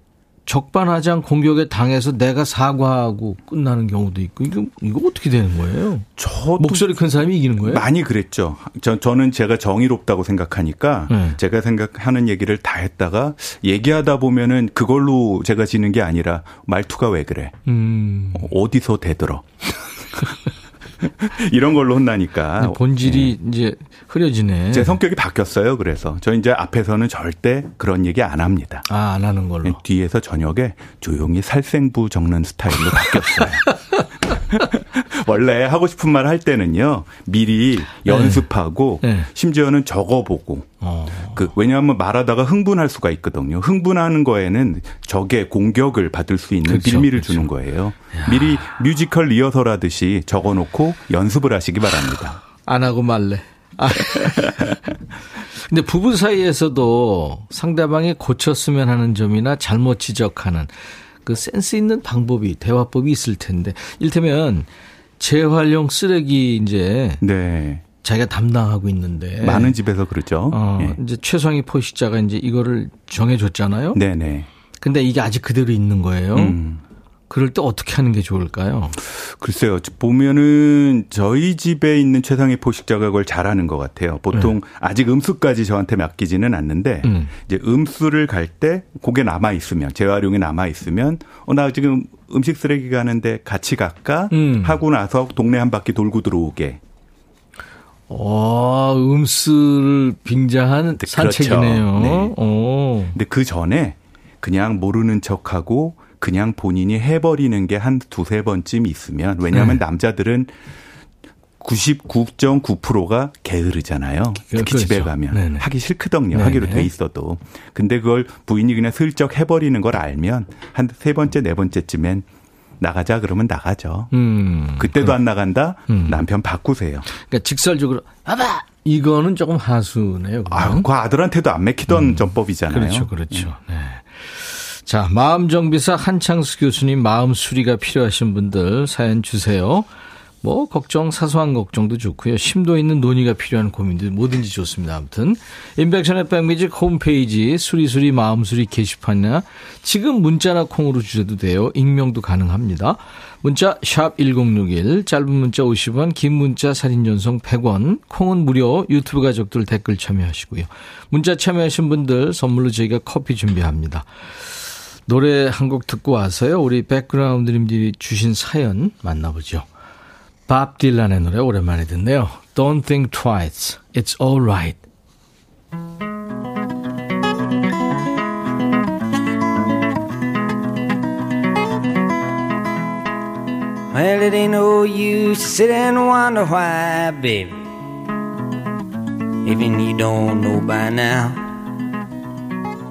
적반하장 공격에 당해서 내가 사과하고 끝나는 경우도 있고 이거 이거 어떻게 되는 거예요? 저 목소리 큰 사람이 이기는 거예요? 많이 그랬죠. 저, 저는 제가 정의롭다고 생각하니까 네. 제가 생각하는 얘기를 다 했다가 얘기하다 보면은 그걸로 제가 지는 게 아니라 말투가 왜 그래? 음. 어디서 대들어? [LAUGHS] [LAUGHS] 이런 걸로 혼나니까 본질이 네. 이제 흐려지네. 제 성격이 바뀌었어요. 그래서 저 이제 앞에서는 절대 그런 얘기 안 합니다. 아, 안 하는 걸로. 네, 뒤에서 저녁에 조용히 살생부 적는 스타일로 바뀌었어요. [LAUGHS] [LAUGHS] 원래 하고 싶은 말 할 때는요 미리 네. 연습하고 네. 심지어는 적어보고 어. 그 왜냐하면 말하다가 흥분할 수가 있거든요. 흥분하는 거에는 적의 공격을 받을 수 있는 그렇죠. 빌미를 그렇죠. 주는 거예요. 야. 미리 뮤지컬 리허설 하듯이 적어놓고 연습을 하시기 바랍니다. 안 하고 말래. 아. [LAUGHS] 근데 부부 사이에서도 상대방이 고쳤으면 하는 점이나 잘못 지적하는 그 센스 있는 방법이 대화법이 있을 텐데 일테면 재활용 쓰레기 이제 네. 자기가 담당하고 있는데 많은 집에서 그렇죠. 어, 예. 이제 최상위 포식자가 이제 이거를 정해줬잖아요. 네네. 근데 이게 아직 그대로 있는 거예요. 음. 그럴 때 어떻게 하는 게 좋을까요? 글쎄요. 보면은 저희 집에 있는 최상의 포식자가 그걸 잘하는 것 같아요. 보통 네. 아직 음수까지 저한테 맡기지는 않는데 음. 이제 음수를 갈 때 고게 남아 있으면 재활용이 남아 있으면 어 나 지금 음식 쓰레기 가는데 같이 갈까 음. 하고 나서 동네 한 바퀴 돌고 들어오게. 어, 음수를 빙자한 그렇죠. 산책이네요. 네. 오. 근데 그 전에 그냥 모르는 척하고 그냥 본인이 해버리는 게 한 두세 번쯤 있으면 왜냐하면 네. 남자들은 99.9%가 게으르잖아요. 특히 그렇죠. 집에 가면 네네. 하기 싫거든요. 네네. 하기로 돼 있어도. 근데 그걸 부인이 그냥 슬쩍 해버리는 걸 알면 한 세 번째 네 번째쯤엔 나가자 그러면 나가죠. 음, 그때도 그래. 안 나간다. 음. 남편 바꾸세요. 그러니까 직설적으로 아봐 이거는 조금 하수네요. 아, 그 아들한테도 안 맥히던 음. 전법이잖아요. 그렇죠, 그렇죠. 네. 자, 마음정비사 한창수 교수님 마음 수리가 필요하신 분들 사연 주세요. 뭐 걱정 사소한 걱정도 좋고요. 심도 있는 논의가 필요한 고민들 뭐든지 좋습니다. 아무튼 인백션의 백뮤직 홈페이지 수리수리 마음수리 게시판이나 지금 문자나 콩으로 주셔도 돼요. 익명도 가능합니다. 문자 샵1061 짧은 문자 50원 긴 문자 사진 전송 100원 콩은 무료 유튜브 가족들 댓글 참여하시고요. 문자 참여하신 분들 선물로 저희가 커피 준비합니다. 노래 한 곡 듣고 와서요. 우리 백그라운드님들이 주신 사연 만나보죠. 밥 딜란의 노래 오랜만에 듣네요. Don't think twice. It's alright. Well, it ain't no use sit and wonder why, baby. Even you don't know by now.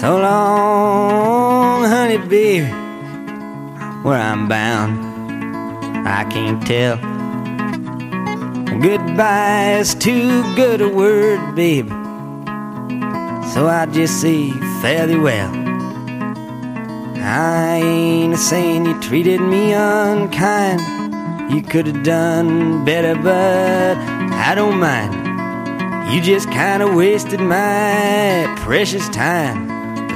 So long, honey, baby, where I'm bound, I can't tell. Goodbye is too good a word, baby. So I just say fairly well. I ain't a saying you treated me unkind. You could have done better, but I don't mind. You just kinda wasted my precious time.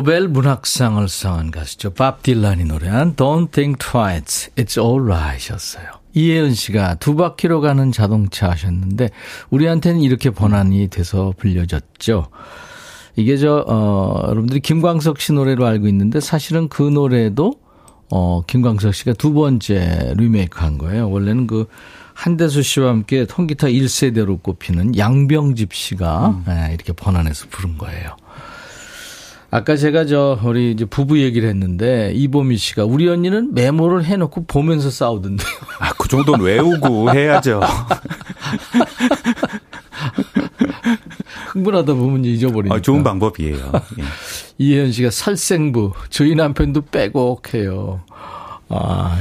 노벨 문학상을 상한 가수죠. 밥 딜란이 노래한 Don't Think Twice, It's Alright 였어요. 이혜은 씨가 두 바퀴로 가는 자동차 하셨는데 우리한테는 이렇게 번안이 돼서 불려졌죠. 이게 저, 어, 여러분들이 김광석 씨 노래로 알고 있는데 사실은 그 노래도 어, 김광석 씨가 두 번째 리메이크 한 거예요. 원래는 그 한대수 씨와 함께 통기타 1세대로 꼽히는 양병집 씨가 음. 네, 이렇게 번안해서 부른 거예요. 아까 제가 저 우리 이제 부부 얘기를 했는데 이보미 씨가 우리 언니는 메모를 해놓고 보면서 싸우던데요. 아, 그 정도는 외우고 해야죠. 흥분하다 보면 잊어버리니까. 아, 좋은 방법이에요. 예. 이혜연 씨가 살생부 저희 남편도 빼곡해요. 아.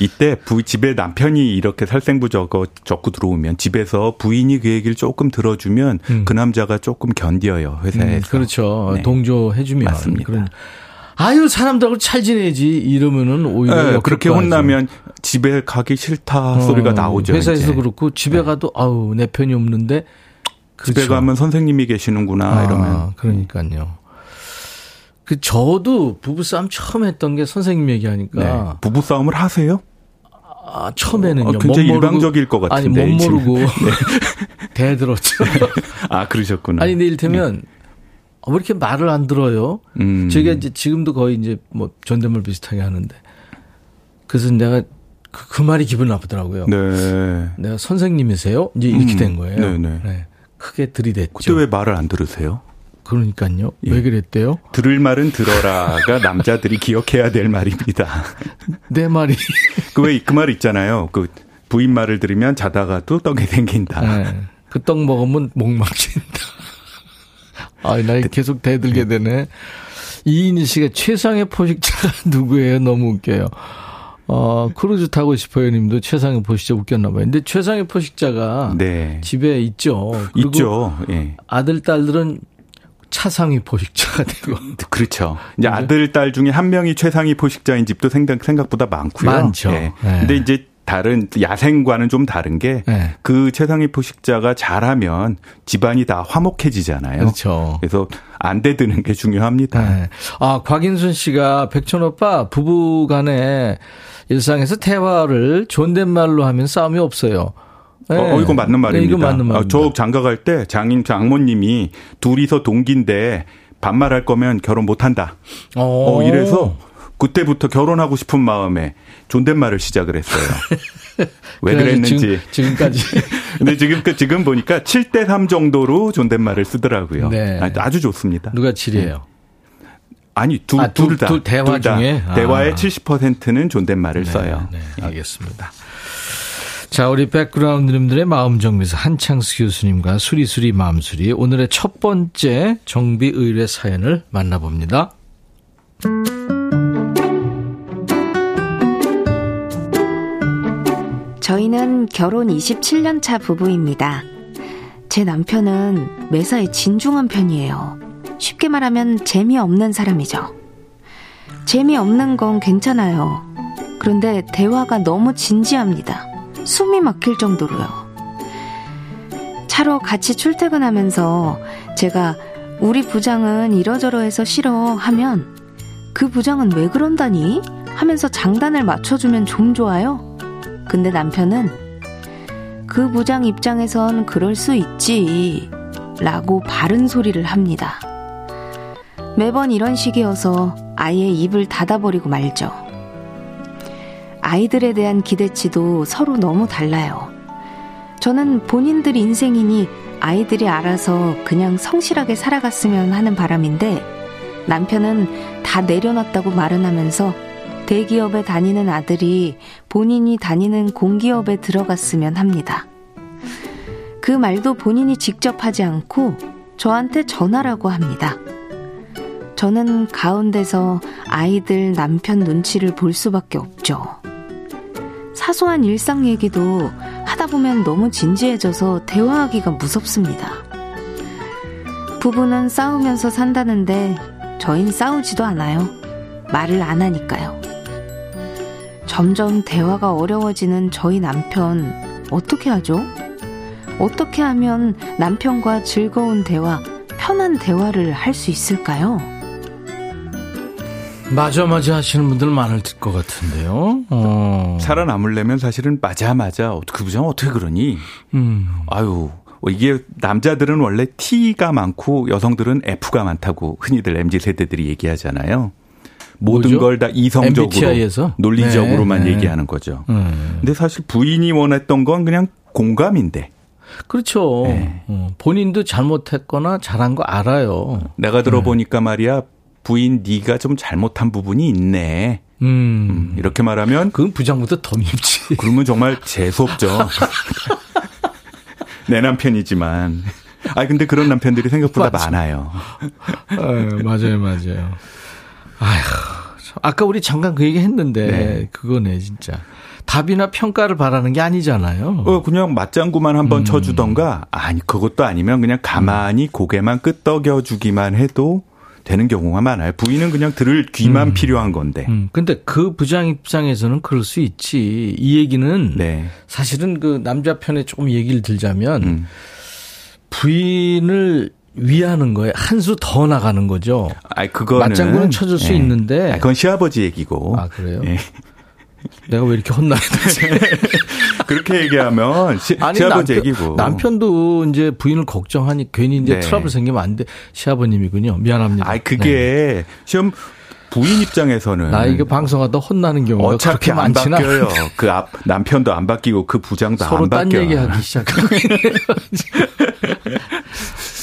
이때 부 집에 남편이 이렇게 살생부 적어 적고 들어오면 집에서 부인이 그 얘기를 조금 들어주면 음. 그 남자가 조금 견뎌요 회사에서. 음, 그렇죠. 네. 동조해주면. 맞습니다. 그런. 아유 사람들하고 잘 지내지 이러면은 오히려 네, 그렇게 혼나면 집에 가기 싫다 어, 소리가 나오죠. 회사에서 이제. 그렇고 집에 네. 가도 아우 내 편이 없는데 그렇죠. 집에 가면 선생님이 계시는구나 아, 이러면. 그러니까요. 그 저도 부부싸움 처음 했던 게 선생님 얘기하니까. 네. 부부싸움을 하세요? 아, 처음에는요. 어, 굉장히 일방적일 것 같은데. 아니, 못 모르고. [LAUGHS] 네. [LAUGHS] 대들었죠. [LAUGHS] 아, 그러셨구나. 아니, 근데 이를테면, 네. 왜 이렇게 말을 안 들어요? 음. 저희가 이제 지금도 거의 이제 뭐 존댓말 비슷하게 하는데. 그래서 내가 그, 그 말이 기분 나쁘더라고요. 네. 내가 선생님이세요? 이제 이렇게 음. 된 거예요. 네네. 네. 네. 크게 들이댔죠. 그때 왜 말을 안 들으세요? 그러니까요. 예. 왜 그랬대요? 들을 말은 들어라가 [LAUGHS] 남자들이 기억해야 될 말입니다. [LAUGHS] 내 말이. 그왜그말 있잖아요. 그 부인 말을 들으면 자다가도 떡이 생긴다. 네. 그떡 먹으면 목 막힌다. [LAUGHS] 아, 나 계속 대들게 되네. 이인희 씨가 최상위 포식자가 누구예요? 너무 웃겨요. 어, 크루즈 타고 싶어요 님도 최상위 포식자 웃겼나 봐요. 근데 최상위 포식자가 네. 집에 있죠. 있죠. 예. 아들, 딸들은 차상위 포식자가 되고. [LAUGHS] 그렇죠. 이제 아들, 딸 중에 한 명이 최상위 포식자인 집도 생각, 생각보다 많고요. 많죠. 예. 네. 근데 이제 다른 야생과는 좀 다른 게그 네. 그 최상위 포식자가 잘하면 집안이 다 화목해지잖아요. 그렇죠. 그래서 안 대드는 게 중요합니다. 네. 아, 곽인순 씨가 백천 오빠 부부 간에 일상에서 대화를 존댓말로 하면 싸움이 없어요. 네. 어, 이거 맞는 말입니다. 네, 이거 맞는 말. 어, 저 장가 갈 때 장인 장모님이 둘이서 동기인데 반말할 거면 결혼 못 한다. 어, 이래서 그때부터 결혼하고 싶은 마음에 존댓말을 시작을 했어요. [LAUGHS] 왜 그랬는지. 지금, 까지 [LAUGHS] 근데 지금, 그 지금 보니까 7대 3 정도로 존댓말을 쓰더라고요. 네. 아주 좋습니다. 누가 7이에요? 아니, 두, 아, 둘, 다. 둘 대화 둘 다. 중에? 대화의 아. 70%는 존댓말을 네, 써요. 네, 알겠습니다. 자, 우리 백그라운드님들의 마음 정비사 한창수 교수님과 수리수리 마음수리 오늘의 첫 번째 정비 의뢰 사연을 만나봅니다. 저희는 결혼 27년 차 부부입니다. 제 남편은 매사에 진중한 편이에요. 쉽게 말하면 재미없는 사람이죠. 재미없는 건 괜찮아요. 그런데 대화가 너무 진지합니다. 숨이 막힐 정도로요. 차로 같이 출퇴근하면서 제가 우리 부장은 이러저러해서 싫어 하면 그 부장은 왜 그런다니? 하면서 장단을 맞춰주면 좀 좋아요. 근데 남편은 그 부장 입장에선 그럴 수 있지. 라고 바른 소리를 합니다. 매번 이런 식이어서 아예 입을 닫아버리고 말죠. 아이들에 대한 기대치도 서로 너무 달라요. 저는 본인들 인생이니 아이들이 알아서 그냥 성실하게 살아갔으면 하는 바람인데 남편은 다 내려놨다고 말은 하면서 대기업에 다니는 아들이 본인이 다니는 공기업에 들어갔으면 합니다. 그 말도 본인이 직접 하지 않고 저한테 전화라고 합니다. 저는 가운데서 아이들 남편 눈치를 볼 수밖에 없죠. 사소한 일상 얘기도 하다 보면 너무 진지해져서 대화하기가 무섭습니다. 부부는 싸우면서 산다는데 저흰 싸우지도 않아요. 말을 안 하니까요. 점점 대화가 어려워지는 저희 남편, 어떻게 하죠? 어떻게 하면 남편과 즐거운 대화, 편한 대화를 할 수 있을까요? 맞아 맞아 하시는 분들 많을 것 같은데요. 어. 살아남으려면 사실은 맞아 맞아 그 부장 어떻게 그러니? 음. 아유 뭐 이게 남자들은 원래 T가 많고 여성들은 F가 많다고 흔히들 MZ 세대들이 얘기하잖아요. 모든 걸 다 이성적으로 MBTI에서? 논리적으로만 네, 네. 얘기하는 거죠. 음. 근데 사실 부인이 원했던 건 그냥 공감인데. 그렇죠. 네. 어, 본인도 잘못했거나 잘한 거 알아요. 내가 들어보니까 말이야 부인 네가 좀 잘못한 부분이 있네. 음. 음 이렇게 말하면 그건 부장보다 더 밉지. 그러면 정말 재수 없죠. [LAUGHS] 내 남편이지만. 아 근데 그런 남편들이 생각보다 맞죠. 많아요. 아유, 맞아요, 맞아요. 아휴, 아까 우리 잠깐 그 얘기 했는데 네. 그거네 진짜. 답이나 평가를 바라는 게 아니잖아요. 어, 그냥 맞장구만 한번 음. 쳐주던가, 아니, 그것도 아니면 그냥 가만히 음. 고개만 끄덕여 주기만 해도 되는 경우가 많아요. 부인은 그냥 들을 귀만 음. 필요한 건데. 음. 근데 그 부장 입장에서는 그럴 수 있지. 이 얘기는 네. 사실은 그 남자 편에 조금 얘기를 들자면 음. 부인을 위하는 거에 한수 더 나가는 거죠. 아, 그거는 맞장구는 쳐줄 수 네. 있는데. 아, 그건 시아버지 얘기고. 아 그래요? 네. 내가 왜 이렇게 혼나야 되지? [LAUGHS] 그렇게 얘기하면 시, 아니, 시아버지 남편, 얘기고. 남편도 이제 부인을 걱정하니 괜히 이제 네. 트러블 생기면 안 돼. 시아버님이군요. 미안합니다. 아, 그게 네. 시험 부인 입장에서는 나 이거 방송하다 혼나는 경우가 어차피 안 바뀌어요. 그 앞 남편도 안 바뀌고 그 부장도 안 바뀌어. 서로 딴 얘기하기 시작하고 [LAUGHS]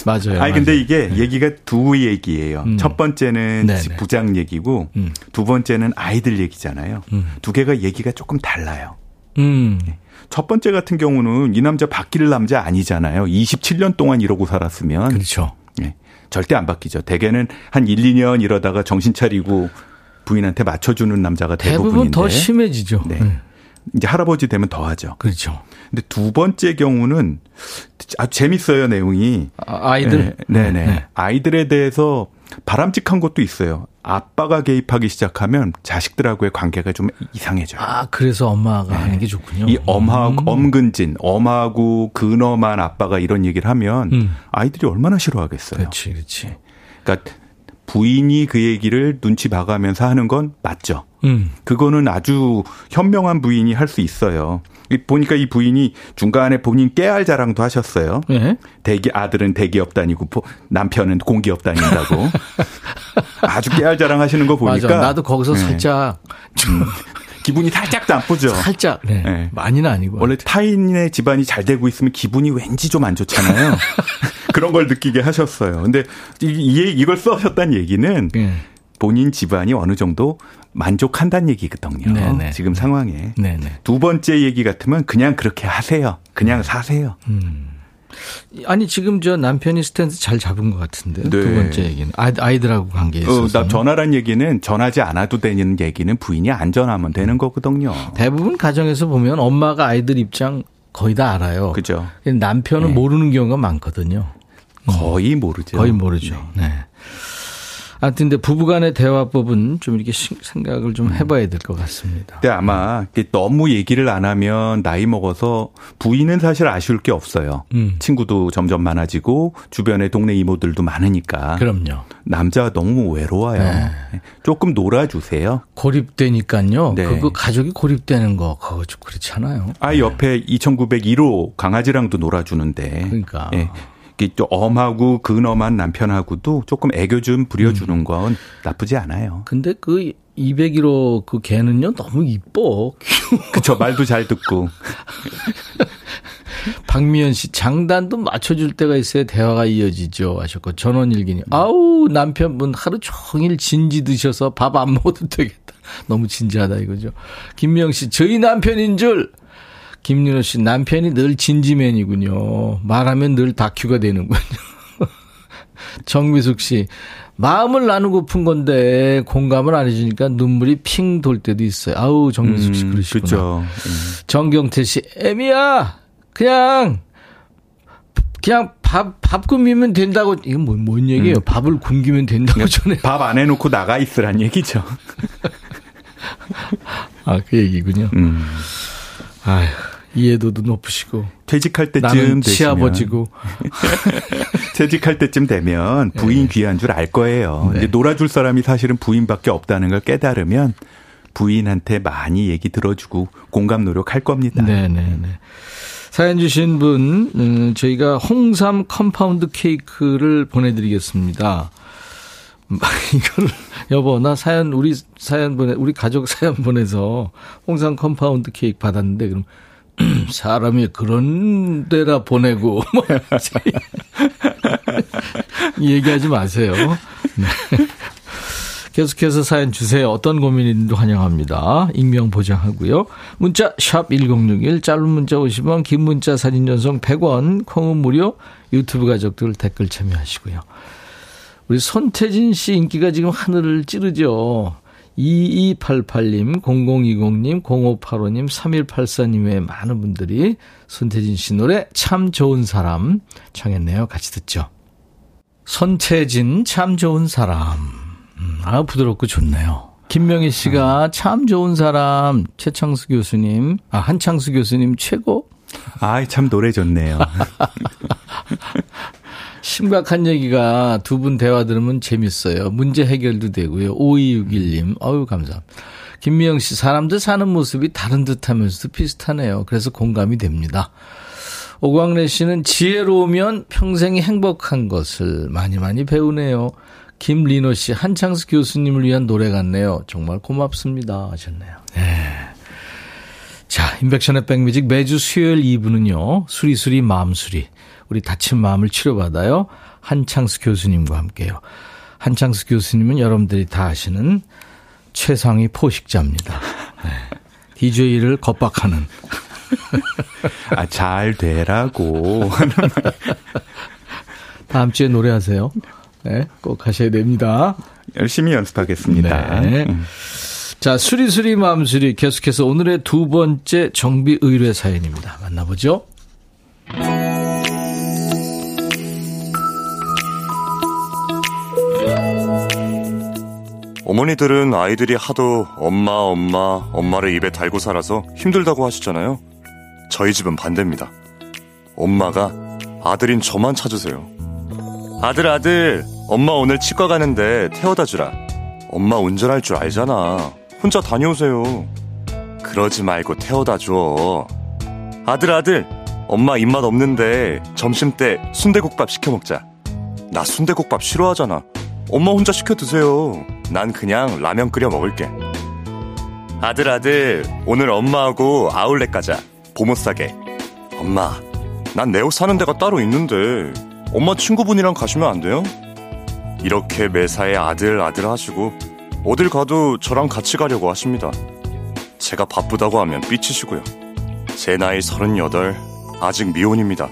맞아요. 아니 근데 이게 네. 얘기가 두 얘기예요. 음. 첫 번째는 네네. 부장 얘기고 음. 두 번째는 아이들 얘기잖아요. 음. 두 개가 얘기가 조금 달라요. 음. 네. 첫 번째 같은 경우는 이 남자 바뀔 남자 아니잖아요. 27년 동안 이러고 살았으면 그렇죠. 네. 절대 안 바뀌죠. 대개는 한 1, 2년 이러다가 정신 차리고 부인한테 맞춰주는 남자가 대부분인데 대부분 더 심해지죠. 네. 네. 이제 할아버지 되면 더 하죠. 그렇죠. 근데 두 번째 경우는 아주 재밌어요, 내용이. 아, 이들 네, 네, 네. 네. 아이들에 대해서 바람직한 것도 있어요. 아빠가 개입하기 시작하면 자식들하고의 관계가 좀 이상해져요. 아, 그래서 엄마가 네. 하는 게 좋군요. 이 엄하고, 음. 엄근진, 엄하고 근엄한 아빠가 이런 얘기를 하면 음. 아이들이 얼마나 싫어하겠어요. 그렇지, 그렇지. 그러니까 부인이 그 얘기를 눈치 봐가면서 하는 건 맞죠. 음. 그거는 아주 현명한 부인이 할 수 있어요. 보니까 이 부인이 중간에 본인 깨알 자랑도 하셨어요. 네. 대기 아들은 대기업 다니고 남편은 공기업 다닌다고. [LAUGHS] 아주 깨알 자랑하시는 거 보니까 맞아. 나도 거기서 네. 살짝 좀 기분이 살짝 나쁘죠. 살짝. 네. 네. 많이는 아니고. 원래 타인의 집안이 잘 되고 있으면 기분이 왠지 좀 안 좋잖아요. [LAUGHS] 그런 걸 느끼게 하셨어요. 근데 이, 이걸 써셨다는 얘기는 네. 본인 집안이 어느 정도 만족한다는 얘기거든요. 네네. 지금 상황에. 네네. 두 번째 얘기 같으면 그냥 그렇게 하세요. 그냥 음. 사세요. 음. 아니 지금 저 남편이 스탠스 잘 잡은 것 같은데 네. 두 번째 얘기는 아이 들하고 관계에 있어서 어, 전화란 얘기는 전하지 않아도 되는 얘기는 부인이 안 전하면 되는 거거든요. 대부분 가정에서 보면 엄마가 아이들 입장 거의 다 알아요. 그죠. 남편은 네. 모르는 경우가 많거든요. 거의 모르죠. 거의 모르죠. 네. 네. 하여튼 근데 부부간의 대화법은 좀 이렇게 생각을 좀 해봐야 될 것 같습니다. 근데 아마 너무 얘기를 안 하면 나이 먹어서 부인은 사실 아쉬울 게 없어요. 음. 친구도 점점 많아지고 주변에 동네 이모들도 많으니까. 그럼요. 남자가 너무 외로워요. 네. 조금 놀아주세요. 고립되니까요. 네. 그거 가족이 고립되는 거 그거 좀 그렇잖아요. 아 옆에 2901호 강아지랑도 놀아주는데. 그러니까. 네. 또 엄하고 근엄한 남편하고도 조금 애교 좀 부려주는 음. 건 나쁘지 않아요. 근데 그 201호 그 개는요 너무 이뻐. [LAUGHS] 그쵸 말도 잘 듣고. [LAUGHS] 박미연 씨 장단도 맞춰줄 때가 있어야 대화가 이어지죠 하셨고 전원일기님 아우 남편분 하루 종일 진지 드셔서 밥 안 먹어도 되겠다. 너무 진지하다 이거죠. 김명 씨 저희 남편인 줄 김윤호 씨 남편이 늘 진지맨이군요. 말하면 늘 다큐가 되는군요. [LAUGHS] 정미숙 씨 마음을 나누고픈 건데 공감을 안 해주니까 눈물이 핑 돌 때도 있어요. 아우 정미숙 씨 음, 그러시구나. 그렇죠. 음. 정경태 씨 애미야 그냥 그냥 밥, 밥 굶기면 된다고, 이건 뭐, 뭔 얘기예요? 음. 밥을 굶기면 된다고 전에. 밥 안 해놓고 나가 있으란 얘기죠. [LAUGHS] 아, 그 얘기군요. 음. 아휴. 이해도도 높으시고 퇴직할 때쯤 시아버지고 [LAUGHS] 퇴직할 때쯤 되면 부인 네. 귀한 줄 알 거예요. 네. 이제 놀아줄 사람이 사실은 부인밖에 없다는 걸 깨달으면 부인한테 많이 얘기 들어주고 공감 노력할 겁니다. 네네네. 사연 주신 분, 음, 저희가 홍삼 compound 케이크를 보내드리겠습니다. [LAUGHS] 이걸 여보 나 사연 우리 사연 보내 우리 가족 사연 보내서 홍삼 compound 케이크 받았는데 그럼 사람이 그런 데라 보내고 [LAUGHS] 뭐 얘기하지 마세요. 네. 계속해서 사연 주세요. 어떤 고민이라도 환영합니다. 익명 보장하고요. 문자 샵 1061, 짧은 문자 50원, 긴 문자 사진 전송 100원, 콩은 무료, 유튜브 가족들 댓글 참여하시고요. 우리 손태진 씨 인기가 지금 하늘을 찌르죠. 2288님, 0020님, 0585님, 3184님의 많은 분들이 손태진 씨 노래 참 좋은 사람 청했네요. 같이 듣죠. 손태진 참 좋은 사람. 음, 아, 부드럽고 좋네요. 김명희 씨가 참 좋은 사람, 최창수 교수님, 아, 한창수 교수님 최고. 아, 참 노래 좋네요. [LAUGHS] 심각한 얘기가 두 분 대화 들으면 재밌어요. 문제 해결도 되고요. 5261님, 어유 감사합니다. 김미영 씨, 사람들 사는 모습이 다른 듯 하면서도 비슷하네요. 그래서 공감이 됩니다. 오광래 씨는 지혜로우면 평생이 행복한 것을 많이 많이 배우네요. 김리노 씨, 한창수 교수님을 위한 노래 같네요. 정말 고맙습니다. 하셨네요. 네. 자, 인백션의 백뮤직 매주 수요일 2부는요, 수리수리 마음수리. 우리 다친 마음을 치료받아요. 한창수 교수님과 함께요. 한창수 교수님은 여러분들이 다 아시는 최상위 포식자입니다. 네. DJ를 겁박하는. [LAUGHS] 아, 잘 되라고. [LAUGHS] 다음 주에 노래하세요. 네, 꼭 하셔야 됩니다. 열심히 연습하겠습니다. 네. 음. 자, 수리수리 마음수리 계속해서 오늘의 두 번째 정비 의뢰 사연입니다. 만나보죠. 어머니들은 아이들이 하도 엄마, 엄마, 엄마를 입에 달고 살아서 힘들다고 하시잖아요. 저희 집은 반대입니다. 엄마가 아들인 저만 찾으세요. 아들, 아들, 엄마 오늘 치과 가는데 태워다 주라. 엄마 운전할 줄 알잖아. 혼자 다녀오세요. 그러지 말고 태워다 줘. 아들, 아들, 엄마 입맛 없는데 점심 때 순대국밥 시켜 먹자. 나 순대국밥 싫어하잖아. 엄마 혼자 시켜 드세요. 난 그냥 라면 끓여 먹을게. 아들, 아들, 오늘 엄마하고 아울렛 가자. 보못 사게. 엄마, 난 내 옷 사는 데가 따로 있는데, 엄마 친구분이랑 가시면 안 돼요? 이렇게 매사에 아들, 아들 하시고, 어딜 가도 저랑 같이 가려고 하십니다. 제가 바쁘다고 하면 삐치시고요. 제 나이 38, 아직 미혼입니다.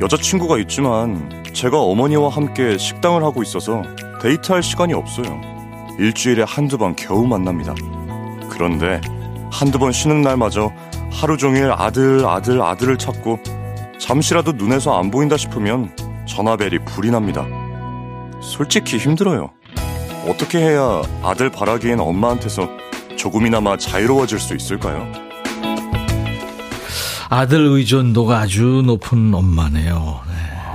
여자친구가 있지만, 제가 어머니와 함께 식당을 하고 있어서 데이트할 시간이 없어요. 일주일에 한두 번 겨우 만납니다. 그런데 한두 번 쉬는 날마저 하루 종일 아들, 아들, 아들을 찾고 잠시라도 눈에서 안 보인다 싶으면 전화벨이 불이 납니다. 솔직히 힘들어요. 어떻게 해야 아들 바라기엔 엄마한테서 조금이나마 자유로워질 수 있을까요? 아들 의존도가 아주 높은 엄마네요.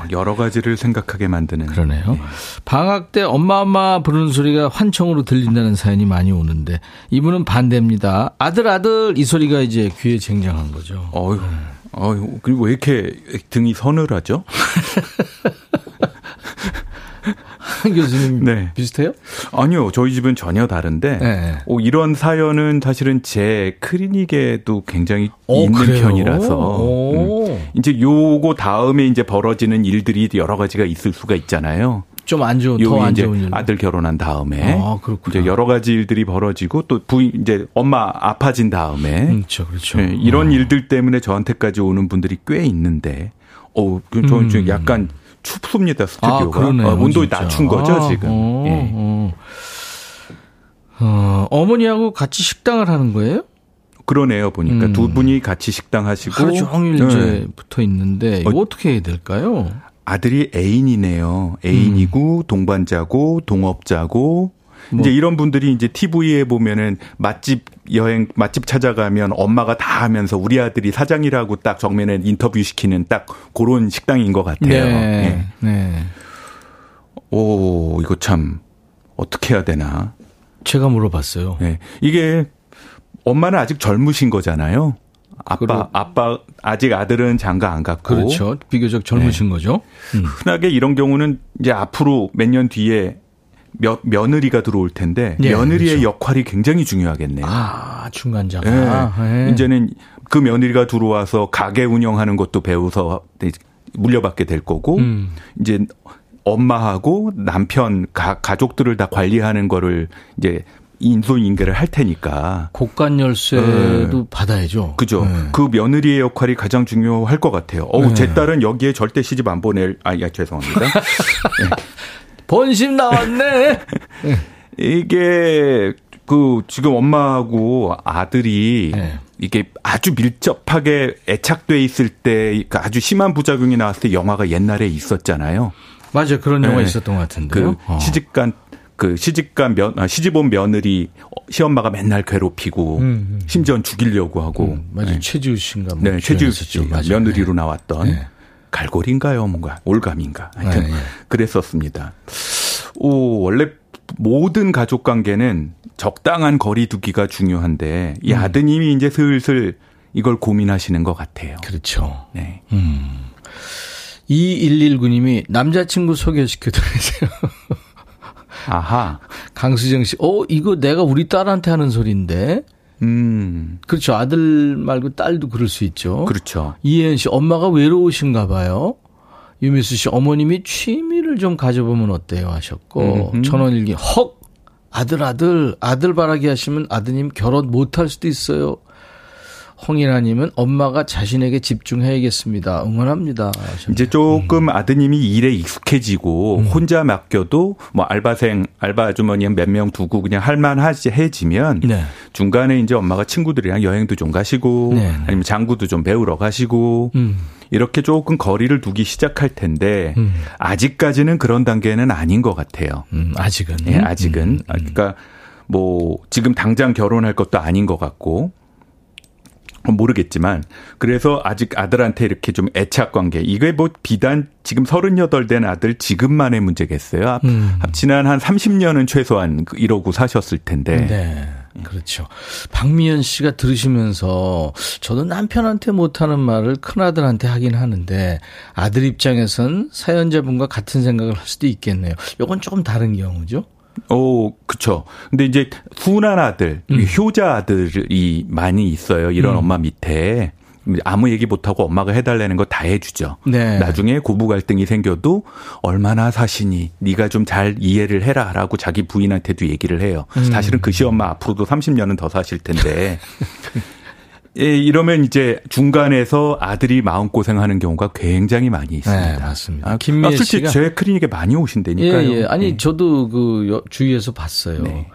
네. 여러 가지를 생각하게 만드는. 그러네요. 네. 방학 때 엄마 엄마 부르는 소리가 환청으로 들린다는 사연이 많이 오는데 이분은 반대입니다. 아들 아들 이 소리가 이제 귀에 쟁쟁한 거죠. 어휴. 네. 어휴, 그리고 왜 이렇게 등이 서늘하죠? [LAUGHS] 한 교수님 네. 비슷해요? 아니요, 저희 집은 전혀 다른데 네. 오, 이런 사연은 사실은 제 클리닉에도 굉장히 오, 있는 그래요? 편이라서 음. 이제 요거 다음에 이제 벌어지는 일들이 여러 가지가 있을 수가 있잖아요. 좀안 좋은, 더안 좋은 일. 아들 결혼한 다음에. 아, 이제 여러 가지 일들이 벌어지고 또 부인, 이제 엄마 아파진 다음에. 그렇죠, 그렇죠. 네, 이런 음. 일들 때문에 저한테까지 오는 분들이 꽤 있는데, 어, 저는 음. 약간 춥습니다 스튜디오가. 아, 어, 온도 낮춘 거죠 아, 지금. 어, 예. 어. 어, 어머니하고 같이 식당을 하는 거예요? 그러네요 보니까 음. 두 분이 같이 식당 하시고 하루 종일 네. 이제 붙어 있는데 이거 어, 떻게 해야 될까요? 아들이 애인이네요. 애인이고 음. 동반자고 동업자고 뭐. 이제 이런 분들이 이제 TV에 보면은 맛집 여행 맛집 찾아가면 엄마가 다 하면서 우리 아들이 사장이라고 딱 정면에 인터뷰 시키는 딱 그런 식당인 것 같아요. 네. 네. 네. 오 이거 참 어떻게 해야 되나? 제가 물어봤어요. 네. 이게 엄마는 아직 젊으신 거잖아요. 아빠 아빠 아직 아들은 장가 안 갔고 그렇죠. 비교적 젊으신 네. 거죠. 음. 흔하게 이런 경우는 이제 앞으로 몇 년 뒤에 며, 며느리가 들어올 텐데 네, 며느리의 그렇죠. 역할이 굉장히 중요하겠네요. 아 중간자가 네. 네. 이제는 그 며느리가 들어와서 가게 운영하는 것도 배워서 물려받게 될 거고 음. 이제 엄마하고 남편 가, 가족들을 다 관리하는 거를 이제 인수인계를 할 테니까 곡간 열쇠도 네. 받아야죠. 그죠. 네. 그 며느리의 역할이 가장 중요할 것 같아요. 어우 네. 제 딸은 여기에 절대 시집 안 보낼. 아, 야 죄송합니다. [LAUGHS] [LAUGHS] 네. 본심 나왔네. 이게 그 지금 엄마하고 아들이 네. 이게 아주 밀접하게 애착돼 있을 때그 아주 심한 부작용이 나왔을 때 영화가 옛날에 있었잖아요. 맞아요. 그런 영화 네. 있었던 것 같은데요. 그 어. 시집간 그 시집간 면 아, 시집온 며느리 시엄마가 맨날 괴롭히고 음, 음. 심지어 죽이려고 하고 음, 맞아요. 네. 최지우 씨인가 뭐 네, 최지우 씨 며느리로 네. 나왔던 네. 갈고리인가요, 뭔가 올감인가 하여튼 네, 네. 그랬었습니다. 오 원래 모든 가족 관계는 적당한 거리 두기가 중요한데 이 음. 아드님이 이제 슬슬 이걸 고민하시는 것 같아요. 그렇죠. 네. 음. 2119님이 남자친구 소개시켜 드리세요. 아하. 강수정 씨, 어, 이거 내가 우리 딸한테 하는 소리인데? 음. 그렇죠. 아들 말고 딸도 그럴 수 있죠. 그렇죠. 이혜연 씨, 엄마가 외로우신가 봐요. 유미수 씨, 어머님이 취미를 좀 가져보면 어때요? 하셨고, 음흠. 전원일기, 헉! 아들, 아들, 아들 바라기 하시면 아드님 결혼 못할 수도 있어요. 홍인아님은 엄마가 자신에게 집중해야겠습니다. 응원합니다. 하셨네요. 이제 조금 음. 아드님이 일에 익숙해지고 음. 혼자 맡겨도 뭐 알바생, 알바 아주머니 몇 명 두고 그냥 할만하지 해지면 네. 중간에 이제 엄마가 친구들이랑 여행도 좀 가시고 네, 네. 아니면 장구도 좀 배우러 가시고 음. 이렇게 조금 거리를 두기 시작할 텐데 음. 아직까지는 그런 단계는 아닌 것 같아요. 음, 아직은. 네, 아직은. 음, 그러니까 뭐 지금 당장 결혼할 것도 아닌 것 같고 모르겠지만 그래서 아직 아들한테 이렇게 좀 애착 관계 이게 뭐 비단 지금 38된 아들 지금만의 문제겠어요. 음. 지난 한 30년은 최소한 그 이러고 사셨을 텐데. 네. 그렇죠. 박미연 씨가 들으시면서 저도 남편한테 못하는 말을 큰아들한테 하긴 하는데 아들 입장에선 사연자분과 같은 생각을 할 수도 있겠네요. 이건 조금 다른 경우죠. 오, 그쵸. 근데 이제 훈한 아들, 음. 효자 아들이 많이 있어요. 이런 음. 엄마 밑에. 아무 얘기 못하고 엄마가 해달라는 거 다 해주죠. 네. 나중에 고부 갈등이 생겨도 얼마나 사시니 네가 좀 잘 이해를 해라라고 자기 부인한테도 얘기를 해요. 음. 사실은 그 시엄마 앞으로도 30년은 더 사실 텐데 [LAUGHS] 예, 이러면 이제 중간에서 아들이 마음고생하는 경우가 굉장히 많이 있습니다. 네, 맞습니다. 아, 김미애 아, 씨가 제 클리닉에 많이 오신다니까요. 예, 예. 아니, 네. 저도 그 주위에서 봤어요. 네.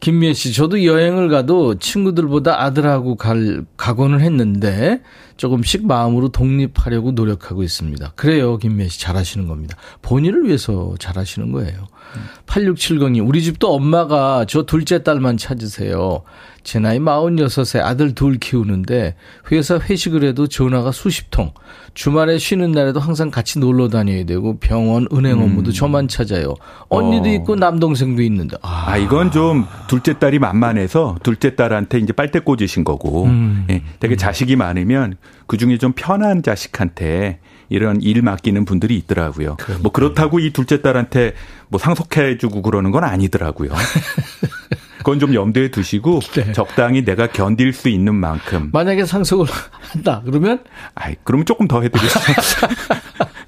김미애 씨, 저도 여행을 가도 친구들보다 아들하고 갈, 가곤을 했는데 조금씩 마음으로 독립하려고 노력하고 있습니다. 그래요, 김미애 씨. 잘하시는 겁니다. 본인을 위해서 잘하시는 거예요. 음. 8670이 우리 집도 엄마가 저 둘째 딸만 찾으세요. 제 나이 46세 아들 둘 키우는데 회사 회식을 해도 전화가 수십 통. 주말에 쉬는 날에도 항상 같이 놀러 다녀야 되고 병원, 은행 업무도 음. 저만 찾아요. 언니도 어. 있고 남동생도 있는데. 아. 아. 이건 좀 둘째 딸이 만만해서 둘째 딸한테 이제 빨대 꽂으신 거고. 음. 예, 되게 자식이 많으면 그 중에 좀 편한 자식한테 이런 일 맡기는 분들이 있더라고요. 그러니까요. 뭐 그렇다고 이 둘째 딸한테 뭐 상속해주고 그러는 건 아니더라고요. [LAUGHS] 그건 좀 염두에 두시고 네. 적당히 내가 견딜 수 있는 만큼. 만약에 상속을 [LAUGHS] 한다 그러면? 아이 그러면 조금 더 해드리겠습니다.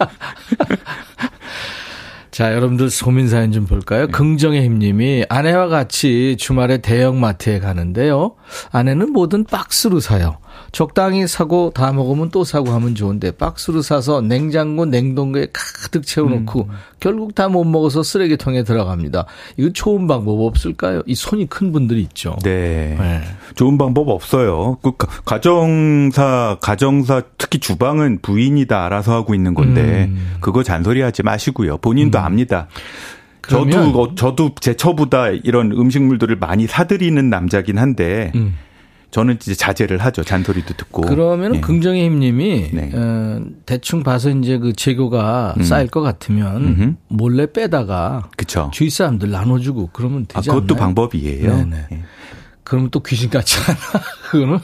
[LAUGHS] 자, 여러분들 소민 사연 좀 볼까요? 네. 긍정의 힘님이 아내와 같이 주말에 대형 마트에 가는데요. 아내는 뭐든 박스로 사요. 적당히 사고 다 먹으면 또 사고 하면 좋은데 박스로 사서 냉장고 냉동고에 가득 채워놓고 음. 결국 다 못 먹어서 쓰레기통에 들어갑니다. 이거 좋은 방법 없을까요? 이 손이 큰 분들이 있죠. 네. 네. 좋은 방법 없어요. 그 가정사 가정사 특히 주방은 부인이 다 알아서 하고 있는 건데 음. 그거 잔소리하지 마시고요. 본인도 음. 압니다. 저도 저도 제 처보다 이런 음식물들을 많이 사들이는 남자긴 한데 음. 저는 이제 자제를 하죠. 잔소리도 듣고. 그러면 예. 긍정의 힘님이 네. 어, 대충 봐서 이제 그 재고가 음. 쌓일 것 같으면 음흠. 몰래 빼다가 그쵸. 주위 사람들 나눠주고 그러면 되지 아, 그것도 않나요? 방법이에요. 네네. 예. 그러면 또 귀신 같지 않아? [LAUGHS] 그거는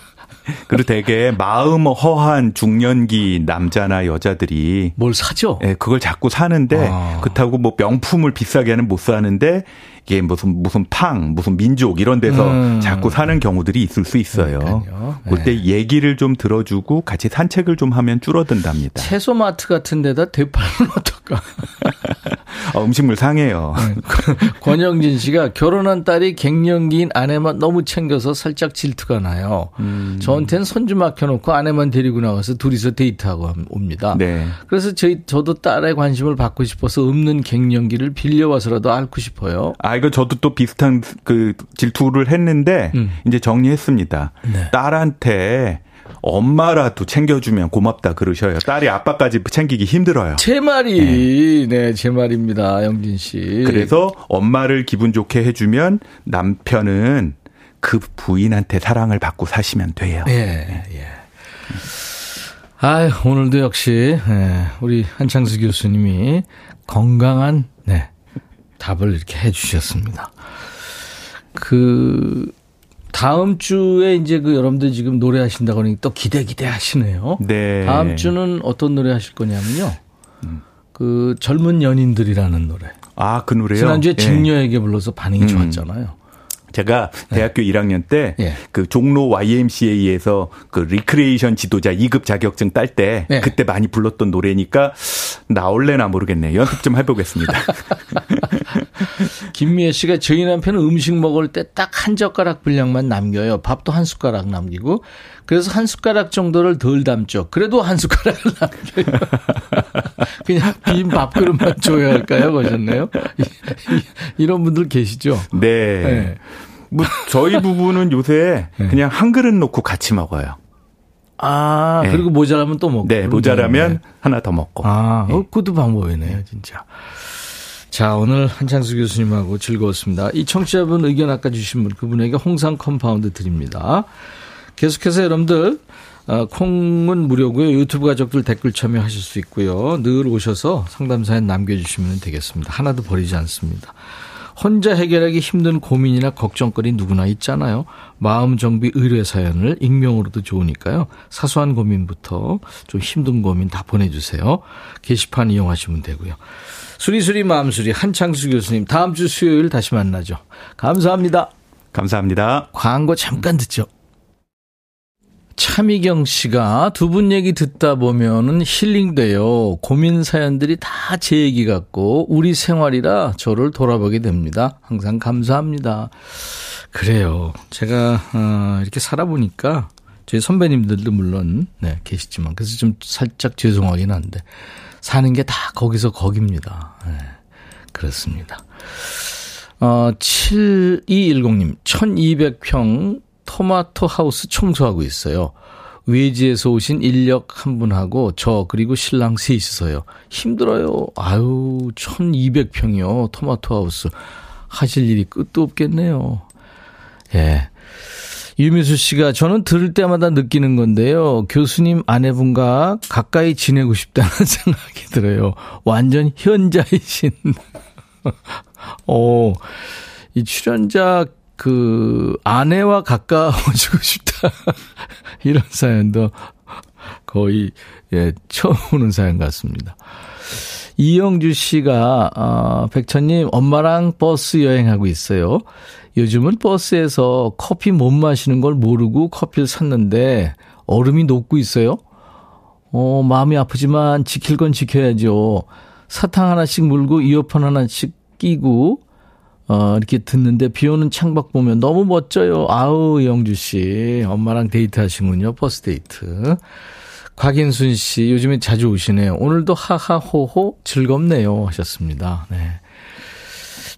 그리고 되게 마음 허한 중년기 남자나 여자들이 뭘 사죠? 예, 그걸 자꾸 사는데 아. 그렇다고 뭐 명품을 비싸게는 못 사는데 이게 무슨 무슨 팡 무슨 민족 이런 데서 음. 자꾸 사는 경우들이 있을 수 있어요. 네. 그때 얘기를 좀 들어주고 같이 산책을 좀 하면 줄어든답니다. 채소마트 같은 데다 대파는 [LAUGHS] 어떨까? 어, 음식물 상해요. 네. [LAUGHS] 권영진 씨가 결혼한 딸이 갱년기인 아내만 너무 챙겨서 살짝 질투가 나요. 음. 저한테는 손주 맡겨놓고 아내만 데리고 나가서 둘이서 데이트하고 옵니다. 네. 그래서 저희 저도 딸의 관심을 받고 싶어서 없는 갱년기를 빌려와서라도 앓고 싶어요. 아 이거 저도 또 비슷한 그 질투를 했는데 음. 이제 정리했습니다. 네. 딸한테 엄마라도 챙겨주면 고맙다 그러셔요. 딸이 아빠까지 챙기기 힘들어요. 제 말이, 네, 네 제 말입니다. 영진 씨. 그래서 엄마를 기분 좋게 해주면 남편은 그 부인한테 사랑을 받고 사시면 돼요. 예, 네. 예. 아 오늘도 역시, 네, 우리 한창수 교수님이 건강한, 네, 답을 이렇게 해 주셨습니다. 그, 다음 주에 이제 그 여러분들 지금 노래하신다고 하니 또 기대 기대 하시네요. 네. 다음 주는 어떤 노래 하실 거냐면요. 음. 그 젊은 연인들이라는 노래. 아, 그 노래요? 지난주에 네. 직녀에게 불러서 반응이 음. 좋았잖아요. 제가 네. 대학교 네. 1학년 때그 네. 종로 YMCA에서 그 리크레이션 지도자 2급 자격증 딸때 네. 그때 많이 불렀던 노래니까 나올래나 모르겠네요. 연습 좀 해보겠습니다. [LAUGHS] 김미애 씨가 저희 남편은 음식 먹을 때 딱 한 젓가락 분량만 남겨요. 밥도 한 숟가락 남기고 그래서 한 숟가락 정도를 덜 담죠. 그래도 한 숟가락을 남겨요. [LAUGHS] 그냥 빈 밥그릇만 줘야 할까요? 그러셨네요. 이런 분들 계시죠? 네. 네. 뭐 저희 부부는 요새 [LAUGHS] 네. 그냥 한 그릇 놓고 같이 먹어요. 아, 네. 그리고 모자라면 또 먹고. 네, 모자라면 네. 하나 더 먹고. 아, 네. 어, 그것도 방법이네요, 진짜. 자, 오늘 한창수 교수님하고 즐거웠습니다. 이 청취자분 의견 아까 주신 분, 그분에게 홍삼 compound 드립니다. 계속해서 여러분들 어, 콩은 무료고요. 유튜브 가족들 댓글 참여하실 수 있고요. 늘 오셔서 상담 사연 남겨주시면 되겠습니다. 하나도 버리지 않습니다. 혼자 해결하기 힘든 고민이나 걱정거리 누구나 있잖아요. 마음 정비 의뢰 사연을 익명으로도 좋으니까요. 사소한 고민부터 좀 힘든 고민 다 보내주세요. 게시판 이용하시면 되고요. 수리수리 마음수리 한창수 교수님 다음 주 수요일 다시 만나죠. 감사합니다. 감사합니다. 광고 잠깐 듣죠. 차미경 씨가 두 분 얘기 듣다 보면은 힐링돼요. 고민 사연들이 다 제 얘기 같고 우리 생활이라 저를 돌아보게 됩니다. 항상 감사합니다. 그래요. 제가 어, 이렇게 살아보니까 저희 선배님들도 물론 네, 계시지만 그래서 좀 살짝 죄송하긴 한데 사는 게 다 거기서 거깁니다. 네, 그렇습니다. 어, 7210님, 1200평 토마토 하우스 청소하고 있어요. 외지에서 오신 인력 한 분하고 저 그리고 신랑 셋이서요. 힘들어요. 아유 1200평이요. 토마토 하우스. 하실 일이 끝도 없겠네요. 예. 유미수 씨가 저는 들을 때마다 느끼는 건데요. 교수님 아내분과 가까이 지내고 싶다는 [LAUGHS] 생각이 들어요. 완전 현자이신. [LAUGHS] 어, 이 출연자 그 아내와 가까워지고 [LAUGHS] 싶다. 이런 사연도 거의 예, 처음 오는 사연 같습니다. 이영주 씨가 어, 백천님 엄마랑 버스 여행하고 있어요. 요즘은 버스에서 커피 못 마시는 걸 모르고 커피를 샀는데 얼음이 녹고 있어요. 어, 마음이 아프지만 지킬 건 지켜야죠. 사탕 하나씩 물고 이어폰 하나씩 끼고 어, 이렇게 듣는데 비 오는 창밖 보면 너무 멋져요. 아우, 영주 씨. 엄마랑 데이트 하시군요. 버스 데이트. 곽인순 씨, 요즘에 자주 오시네요. 오늘도 하하호호 즐겁네요. 하셨습니다. 네.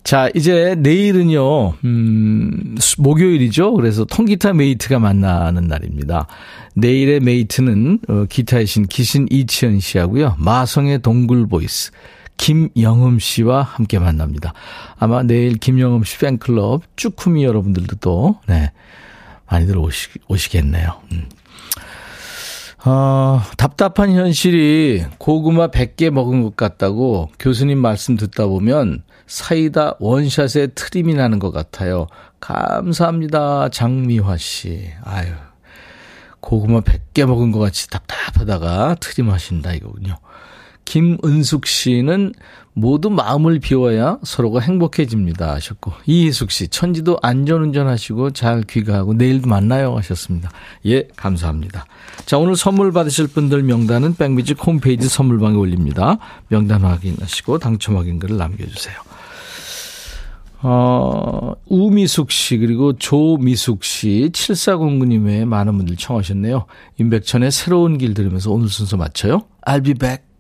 자, 이제 내일은요, 음, 목요일이죠. 그래서 통기타 mate가 만나는 날입니다. 내일의 mate는, 어, 기타의 신 기신 이치현 씨하고요. 마성의 동굴 voice. 김영음 씨와 함께 만납니다. 아마 내일 김영음 씨 팬클럽 쭈꾸미 여러분들도 또, 네, 많이들 오시, 오시겠네요. 음. 어, 답답한 현실이 고구마 100개 먹은 것 같다고 교수님 말씀 듣다 보면 사이다 원샷에 트림이 나는 것 같아요. 감사합니다. 장미화 씨. 아유. 고구마 100개 먹은 것 같이 답답하다가 트림 하신다 이거군요. 김은숙 씨는 모두 마음을 비워야 서로가 행복해집니다 하셨고 이희숙 씨 천지도 안전운전 하시고 잘 귀가하고 내일도 만나요 하셨습니다. 예 감사합니다. 자 오늘 선물 받으실 분들 명단은 백미지 홈페이지 선물방에 올립니다. 명단 확인하시고 당첨 확인글을 남겨주세요. 어, 우미숙 씨, 그리고 조미숙 씨, 7409님의 많은 분들 청하셨네요. 임백천의 새로운 길 들으면서 오늘 순서 마쳐요. I'll be back.